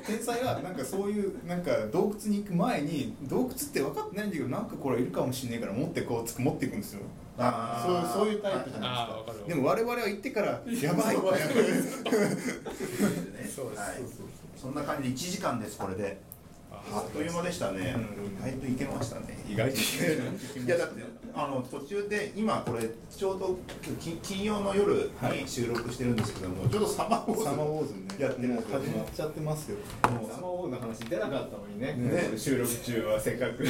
[SPEAKER 3] 天才はなんかそういうなんか洞窟に行く前に洞窟って分かってないんだけどなんかこれいるかもしれないから持ってこうつく持っていくんですよ。
[SPEAKER 1] あ
[SPEAKER 3] そう
[SPEAKER 1] ー
[SPEAKER 3] そういうタイプじゃない
[SPEAKER 2] ああ分かる
[SPEAKER 3] でも我々は行ってからやばいやばい
[SPEAKER 1] そうですね。
[SPEAKER 3] そ
[SPEAKER 1] んな感じで1時間ですこれで。あっという間でしたね。意外といけましたね。
[SPEAKER 3] 意外と
[SPEAKER 1] い やだってあの途中で今これちょうど金金曜の夜に収録してるんですけども、ちょうどサマーウォーズ
[SPEAKER 3] サマーウォーズね。
[SPEAKER 1] やってるんですけど
[SPEAKER 3] 始まっちゃってますよ
[SPEAKER 1] もう
[SPEAKER 4] サマーウォーズの話出なかったのにね
[SPEAKER 1] ね。
[SPEAKER 4] 収録中はせっかく。
[SPEAKER 1] い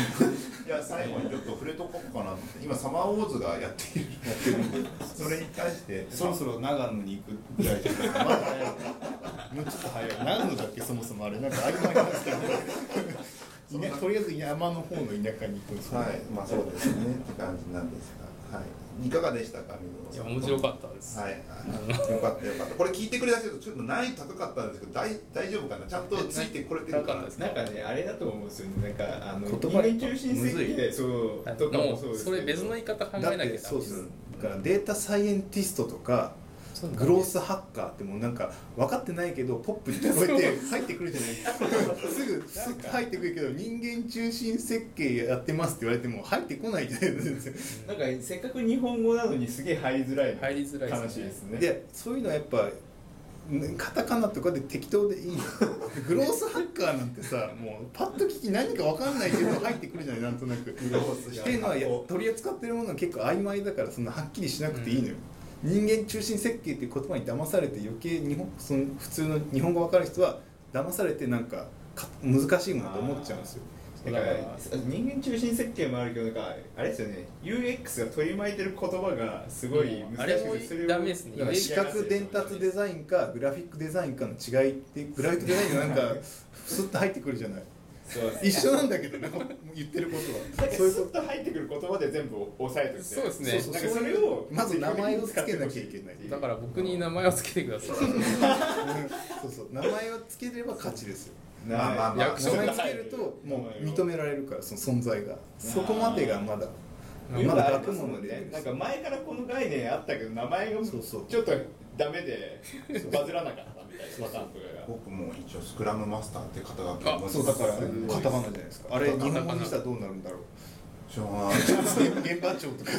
[SPEAKER 1] や最後にちょっと触れとこうかなって今サマーウォーズがやっている。やってるんでそれに対して。
[SPEAKER 3] そろそろ長野に行くぐらいじゃないまだ早い。もうちょっと早い。長野だっけそもそもあれ。なんか曖昧なんですけどねとりあえず山の方の田舎に行くんですよね。
[SPEAKER 1] はい。まあそうですね。って感じなんですが。はい。いかがでしたか
[SPEAKER 2] いや面白かったです、
[SPEAKER 1] はい、よかったよかった。これ聞いてくれた人ちょっと難易度高かったんですけど、大大丈夫かな？ちゃんとついてこれてるかな？
[SPEAKER 4] な？んかねあれだと思うんですよね。なんかあの
[SPEAKER 3] 言葉
[SPEAKER 4] 人間中心設計そうとか
[SPEAKER 2] も
[SPEAKER 4] もそうです
[SPEAKER 2] うそれ別の言い方考えなきゃダメです。
[SPEAKER 3] そうですだからデータサイエンティストとかグロースハッカーってもうなんか分かってないけどポップに聞こえて入ってくるじゃない。すぐすぐ入ってくるけど人間中心設計やってますって言われても入ってこないじゃないですか。
[SPEAKER 4] なんかせっかく日本語なのにすげえ入りづらい
[SPEAKER 2] 入りづらいですね。
[SPEAKER 4] 話ですね。
[SPEAKER 3] でそういうのはやっぱんカタカナとかで適当でいいの。グロースハッカーなんてさもうパッと聞き何か分かんないけど入ってくるじゃないなんとなく。っていうのはや取り扱ってるものは結構曖昧だからそんなはっきりしなくていいのよ、人間中心設計っていう言葉に騙されて余計日本その普通の日本語分かる人は騙されてなんかか難しいものと思っちゃうんですよ。
[SPEAKER 4] だから人間中心設計もあるけどなんかあれですよね。UX が取り巻いてる言葉がすごい難しくて
[SPEAKER 2] あれも
[SPEAKER 4] それを
[SPEAKER 2] ダメですね。
[SPEAKER 3] 視覚伝達デザインかグラフィックデザインかの違いってグラフィックデザインがなんか スッと入ってくるじゃない一緒なんだけどね言ってることは。
[SPEAKER 4] なんかスッと入ってくる言葉で全部押さえてて。
[SPEAKER 2] そうですね。
[SPEAKER 3] そ
[SPEAKER 4] れを
[SPEAKER 3] まず名前を付けなきゃいけない。
[SPEAKER 2] だから僕に名前を付けてください。
[SPEAKER 3] そうそう名前を付ければ勝ちですよ。
[SPEAKER 1] まあまあまあ
[SPEAKER 2] 役
[SPEAKER 3] 名前付けるともう認められるからその存在が。そこまでがまだ。まだ学問です。
[SPEAKER 4] なんか前からこの概念あったけど名前が
[SPEAKER 3] そうそう。
[SPEAKER 4] ちょっとダメでバズらなかっ
[SPEAKER 1] 僕も一応スクラムマスターって肩書きを持って
[SPEAKER 3] そうだから
[SPEAKER 1] すごい
[SPEAKER 3] カタカナじゃないですか。あれ日本語にしたらどうなるんだろう
[SPEAKER 1] しょうがない
[SPEAKER 3] 現場長とか。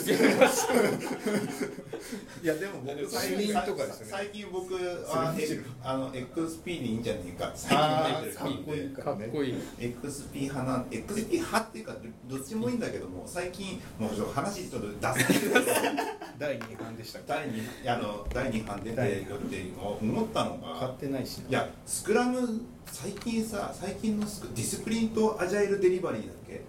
[SPEAKER 1] いやでも僕最近
[SPEAKER 3] とかですよね
[SPEAKER 1] 最近僕はあの XP でいいんじゃねえかって最
[SPEAKER 3] あ
[SPEAKER 1] 近思ってる
[SPEAKER 3] ーかっこいいか
[SPEAKER 2] からっ
[SPEAKER 3] ね
[SPEAKER 2] こいい
[SPEAKER 1] XP 派なん XP 派っていうかどっちもいいんだけども最近もうちょっと話ちょっと脱線してください
[SPEAKER 3] 第二版でした。っけ
[SPEAKER 1] 第二あの第二版出てるって思ったの
[SPEAKER 3] 買
[SPEAKER 1] が
[SPEAKER 3] ってないし
[SPEAKER 1] いやスクラム最近さ最近のスクディスプリンとアジャイルデリバリーだっけ？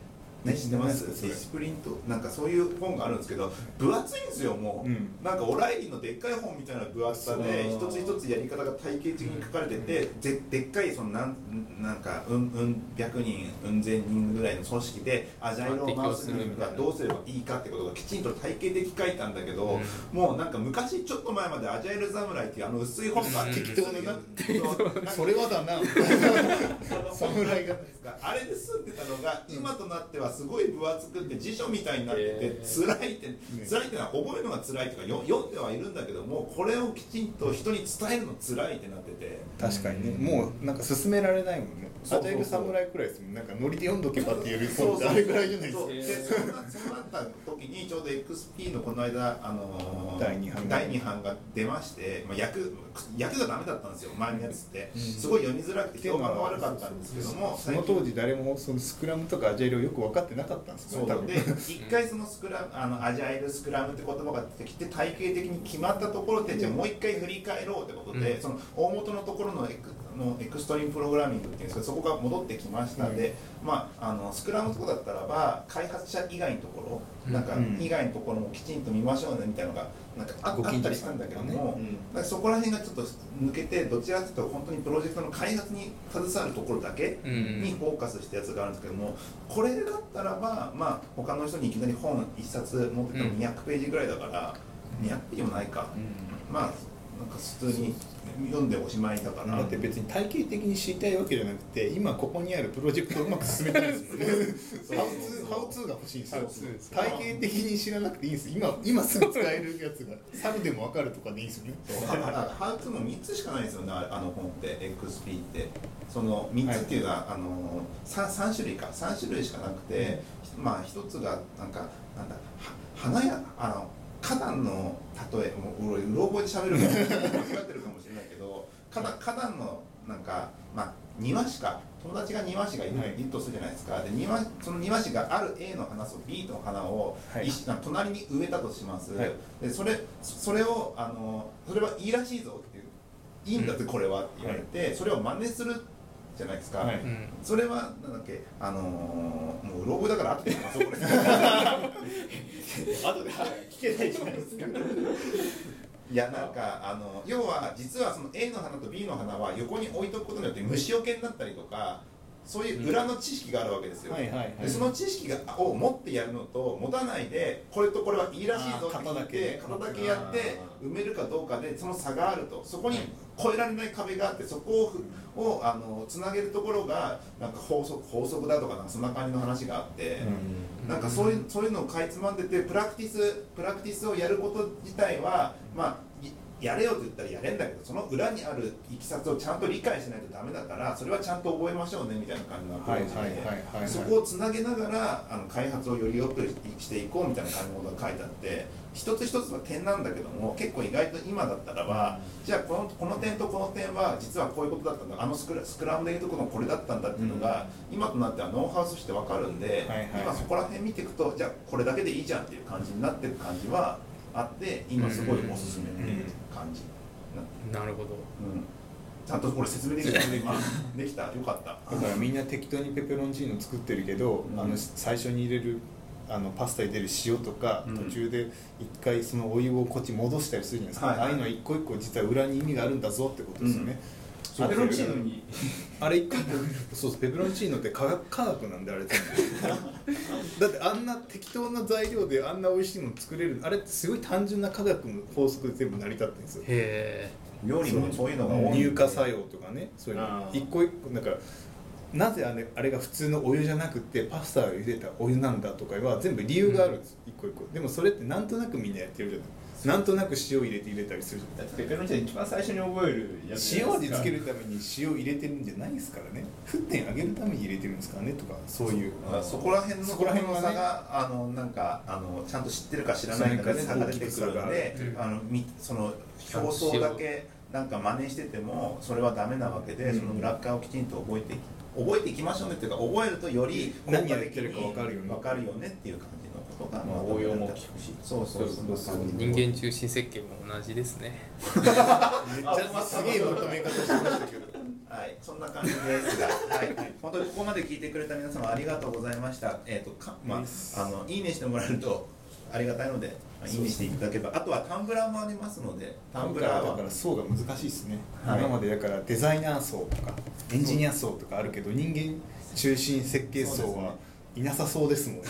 [SPEAKER 1] ね知ってますスプリントなんかそういう本があるんですけど分厚いんですよもう、
[SPEAKER 3] うん。
[SPEAKER 1] なんかオライリーのでっかい本みたいな分厚さで一つ一つやり方が体系的に書かれててででっかいそのなんなんかうんうん百人うん千人ぐらいの組織でアジャイルを回すにはどうすればいいかってことがきちんと体系的に書いたんだけど、もうなんか昔ちょっと前までアジャイル侍っていうあの薄い本があって
[SPEAKER 3] 適当なな
[SPEAKER 1] そう。
[SPEAKER 3] それはだな。侍が。
[SPEAKER 1] あれで済んでたのが今となってはすごい分厚くって辞書みたいになってて
[SPEAKER 2] へ
[SPEAKER 1] 辛いって辛いってのは覚えるのが辛いとかよ読んではいるんだけどもこれをきちんと人に伝えるの辛いってなってて。
[SPEAKER 3] 確かにね。もうなんか進められないもんね。アジャイル侍くらいですもんなんかノリで読んどけばっていう
[SPEAKER 1] そうそう
[SPEAKER 3] 本ってあれぐらいじゃないですか。
[SPEAKER 1] そう。でそんなそうなった時にちょうど XP のこの間あのー
[SPEAKER 3] 第二版
[SPEAKER 1] 第二版が出まして、まあ、役役がダメだったんですよ。前のやつって、
[SPEAKER 3] うん。
[SPEAKER 1] すごい読みづらくて評判が悪かったんですけども
[SPEAKER 3] その当時誰もそのスクラムとかアジャイルをよく分かってなかったんですよね
[SPEAKER 1] で一回そのスクラム あのアジャイルスクラムって言葉が出てきて体系的に決まったところでじゃあもう一回振り返ろうってことで、
[SPEAKER 2] うん。
[SPEAKER 1] その大元のところのエクあのエクストリームプログラミングっていうんですけどそこが戻ってきました。ん。で、まあ、あのスクラムとかだったらば開発者以外のところ、
[SPEAKER 2] うん。
[SPEAKER 1] なんか
[SPEAKER 3] うん。
[SPEAKER 1] 以外のところもきちんと見ましょうねみたいなのがなんかああったりしたんだけども、
[SPEAKER 3] うん
[SPEAKER 1] だからそこら辺がちょっと抜けてどちらかというと本当にプロジェクトの開発に携わるところだけ
[SPEAKER 2] うん。
[SPEAKER 1] にフォーカスしたやつがあるんですけどもこれだったらばまあ他の人にいきなり本一冊持ってても
[SPEAKER 2] うん。
[SPEAKER 1] 200ページぐらいだから、200ページもないか、まあなんか普通に読んでおしまいだから。
[SPEAKER 3] だって別に体系的に知りたいわけじゃなくて今ここにあるプロジェクトをうまく進めたいですもんね。
[SPEAKER 1] そう
[SPEAKER 3] ハウツーハウツーが欲しいんですよ。体系的に知らなくていいんです今今すぐ使えるやつが。サブでも分かるとかでいいんですよね。
[SPEAKER 1] ハハウツーも3つしかないですよね。あの本って。XP って。その3つっていうのは、あの 3, 3種類か。3種類しかなくて、まあ1つがなんかなんだは花やあの花壇の例えもううろうろ覚えで喋るから間違ってるかもしれないけど花壇花壇のなんかまあ庭師か友達が庭師がいる,、
[SPEAKER 3] はい
[SPEAKER 1] とするじゃないですか。で庭その庭師がある A の花と B の花を、
[SPEAKER 3] はい。
[SPEAKER 1] 隣に植えたとします、
[SPEAKER 3] はい。
[SPEAKER 1] でそれそれをあのそれはいいらしいぞっていういいんだってこれはって言われて、それを真似するじゃないですか、
[SPEAKER 3] はい。
[SPEAKER 2] うん
[SPEAKER 1] それはなんだっけ？あのーもううろ覚えだからあって言いますこれ
[SPEAKER 4] 後で。聞けないじゃないで。すか
[SPEAKER 1] いやなんかあの要は実はその A の花と B の花は横に置いとくことによって虫除けになったりとかそういう裏の知識があるわけですよ、でその知識がを持ってやるのと持たないでこれとこれはいいらしいぞって言って
[SPEAKER 3] だけ。ね
[SPEAKER 1] 型だけやって埋めるかどうかでその差があると。そこに越えられない壁があってそこををあのつなげるところがなんか法則法則だとかなんかそんな感じの話があって。なんかそういうそういうのをかいつまんでてプラクティスプラクティスをやること自体はまあいやれよと言ったらやれんだけどその裏にあるいきさつをちゃんと理解しないとダメだからそれはちゃんと覚えましょうねみたいな感じのアプローチでそこをつなげながらあの開発をより良くしていこうみたいな感じのことが書いてあって一つ一つは点なんだけども結構意外と今だったらばじゃあこのこの点とこの点は実はこういうことだったんだあのスクラスクラムでいうところのこれだったんだっていうのが、今となってはノウハウとして分かるんで、
[SPEAKER 3] はいはい
[SPEAKER 1] 今そこら辺見ていくとじゃあこれだけでいいじゃんっていう感じになってる感じはあって今すごいおすすめっていう感じにな
[SPEAKER 2] なるほど。
[SPEAKER 1] うん。ちゃんとこれ説明できた。できた。よかった。
[SPEAKER 3] だからみんな適当にペペロンチーノ作ってるけど、
[SPEAKER 1] うん。
[SPEAKER 3] あの最初に入れるあのパスタに出る塩とか、
[SPEAKER 1] うん。
[SPEAKER 3] 途中で一回そのお湯をこっち戻したりするじゃないですか、
[SPEAKER 1] はいはい。
[SPEAKER 3] ああいうの一個一個実は裏に意味があるんだぞってことですよね、
[SPEAKER 9] ペペロンチーノに。
[SPEAKER 3] あれ一個一個そうそうペペロンチーノって科学科学なんであれ だってあんな適当な材料であんな美味しいもの作れる。あれってすごい単純な科学の法則で全部成り立ってるんですよ。
[SPEAKER 2] へ
[SPEAKER 1] 料理もそういうのが多い
[SPEAKER 3] 乳化作用とかね。そういうの。一個一個なんかなぜあれあれが普通のお湯じゃなくてパスタを茹でたお湯なんだとかは全部理由があるんです、一個一個。でもそれってなんとなくみんなやってるじゃないなんとなく塩入れて入れたりするじゃ
[SPEAKER 4] だってペペロンチーノ一番最初に覚えるやつ
[SPEAKER 3] 塩味つけるために塩入れてるんじゃないですからね。沸点上げるために入れてるんですからねとかそういう。
[SPEAKER 1] まあそこら辺の
[SPEAKER 3] そこら辺はね。
[SPEAKER 1] 差があのなんかあのちゃんと知ってるか知らないかで差が出てくるん
[SPEAKER 3] そういう
[SPEAKER 1] で
[SPEAKER 3] ね
[SPEAKER 1] あのみその表層だけなんか真似しててもそれはダメなわけで、
[SPEAKER 3] うん。
[SPEAKER 1] その裏側をきちんと覚えてい覚えていきましょうねっていうか覚えるとより
[SPEAKER 3] 何やってるか分かるよね。
[SPEAKER 1] 分かるよねっていう感じのことが、
[SPEAKER 4] まあ応用も効くし。
[SPEAKER 1] そうそうそう。
[SPEAKER 3] そうそう
[SPEAKER 2] え人間中心設計も同じですね。
[SPEAKER 3] めっちゃすげえまとめ方しましたけど。
[SPEAKER 1] はい、そんな感じですが、はい、本当にここまで聞いてくれた皆様ありがとうございました。えっ、とかまああのいいねしてもらえるとありがたいので、まあいいね。していただければ、あとはタンブラーもありますので、タンブラーは
[SPEAKER 3] だから層が難しいですね、
[SPEAKER 1] はい。
[SPEAKER 3] 今までだからデザイナー層とかエンジニア層とかあるけど人間中心設計層はいなさそうですもん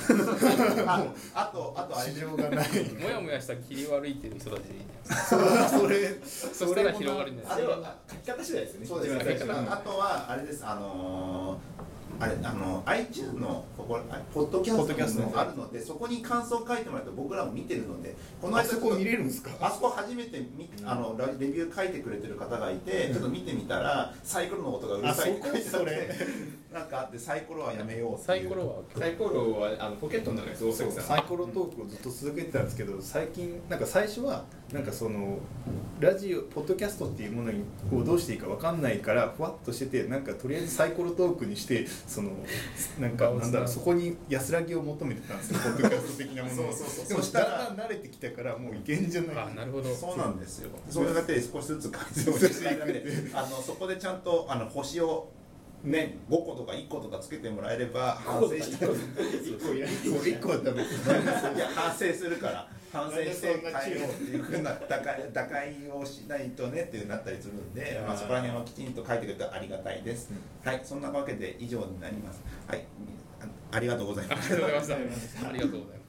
[SPEAKER 1] あ あとあとあれ。
[SPEAKER 3] 市場がない。
[SPEAKER 2] もやもやした切り悪いっていう人たち。でいいんじゃないですか
[SPEAKER 3] それ
[SPEAKER 2] そしたら広がるんじゃないですか
[SPEAKER 1] は
[SPEAKER 9] 書き方次第ですね。
[SPEAKER 1] そうですね。
[SPEAKER 9] 自分の書き方。
[SPEAKER 1] あとはあれです。あのーあれあの iTunes のここあポッドキャ
[SPEAKER 3] ポッドキャスト
[SPEAKER 1] ストもあるので、そこに感想を書いてもらうと僕らも見てるので、こ
[SPEAKER 3] あそこ見れるんですか？
[SPEAKER 1] あそこ初めてみあのラレビュー書いてくれてる方がいて、ちょっと見てみたらサイコロの音がうるさいって書いて なんかあってサイコロはやめようっていう。
[SPEAKER 2] サイコロは
[SPEAKER 4] サイコロはあのポケットの中に
[SPEAKER 3] うサイコロトークをずっと続けてたんですけど最近なんか最初はなんかそのラジオポッドキャストっていうものにこうどうしていいかわかんないからふわっとしててなんかとりあえずサイコロトークにしてそのなんかなんだろうそこに安らぎを求めてたんですよポッドキャスト的なものを
[SPEAKER 1] そうそう。
[SPEAKER 3] でも慣れてきたからもういけんじゃない
[SPEAKER 2] あなるほど
[SPEAKER 1] そうなんですよ。それだけで少しずつ改善をしていくだけで、あのそこでちゃんとあの星をね5個とか1個とかつけてもらえれば反省して
[SPEAKER 3] 一個はダメ。
[SPEAKER 1] いや反省するから反省して変えようっていうふうな打開打開をしないとねっていうなったりするんで、まあ、そこら辺はきちんと書いてくれたらありがたいです、はいそんなわけで以上になります。はい。あありがとうございま
[SPEAKER 2] あり
[SPEAKER 1] す
[SPEAKER 2] がとうございましたありがとうございます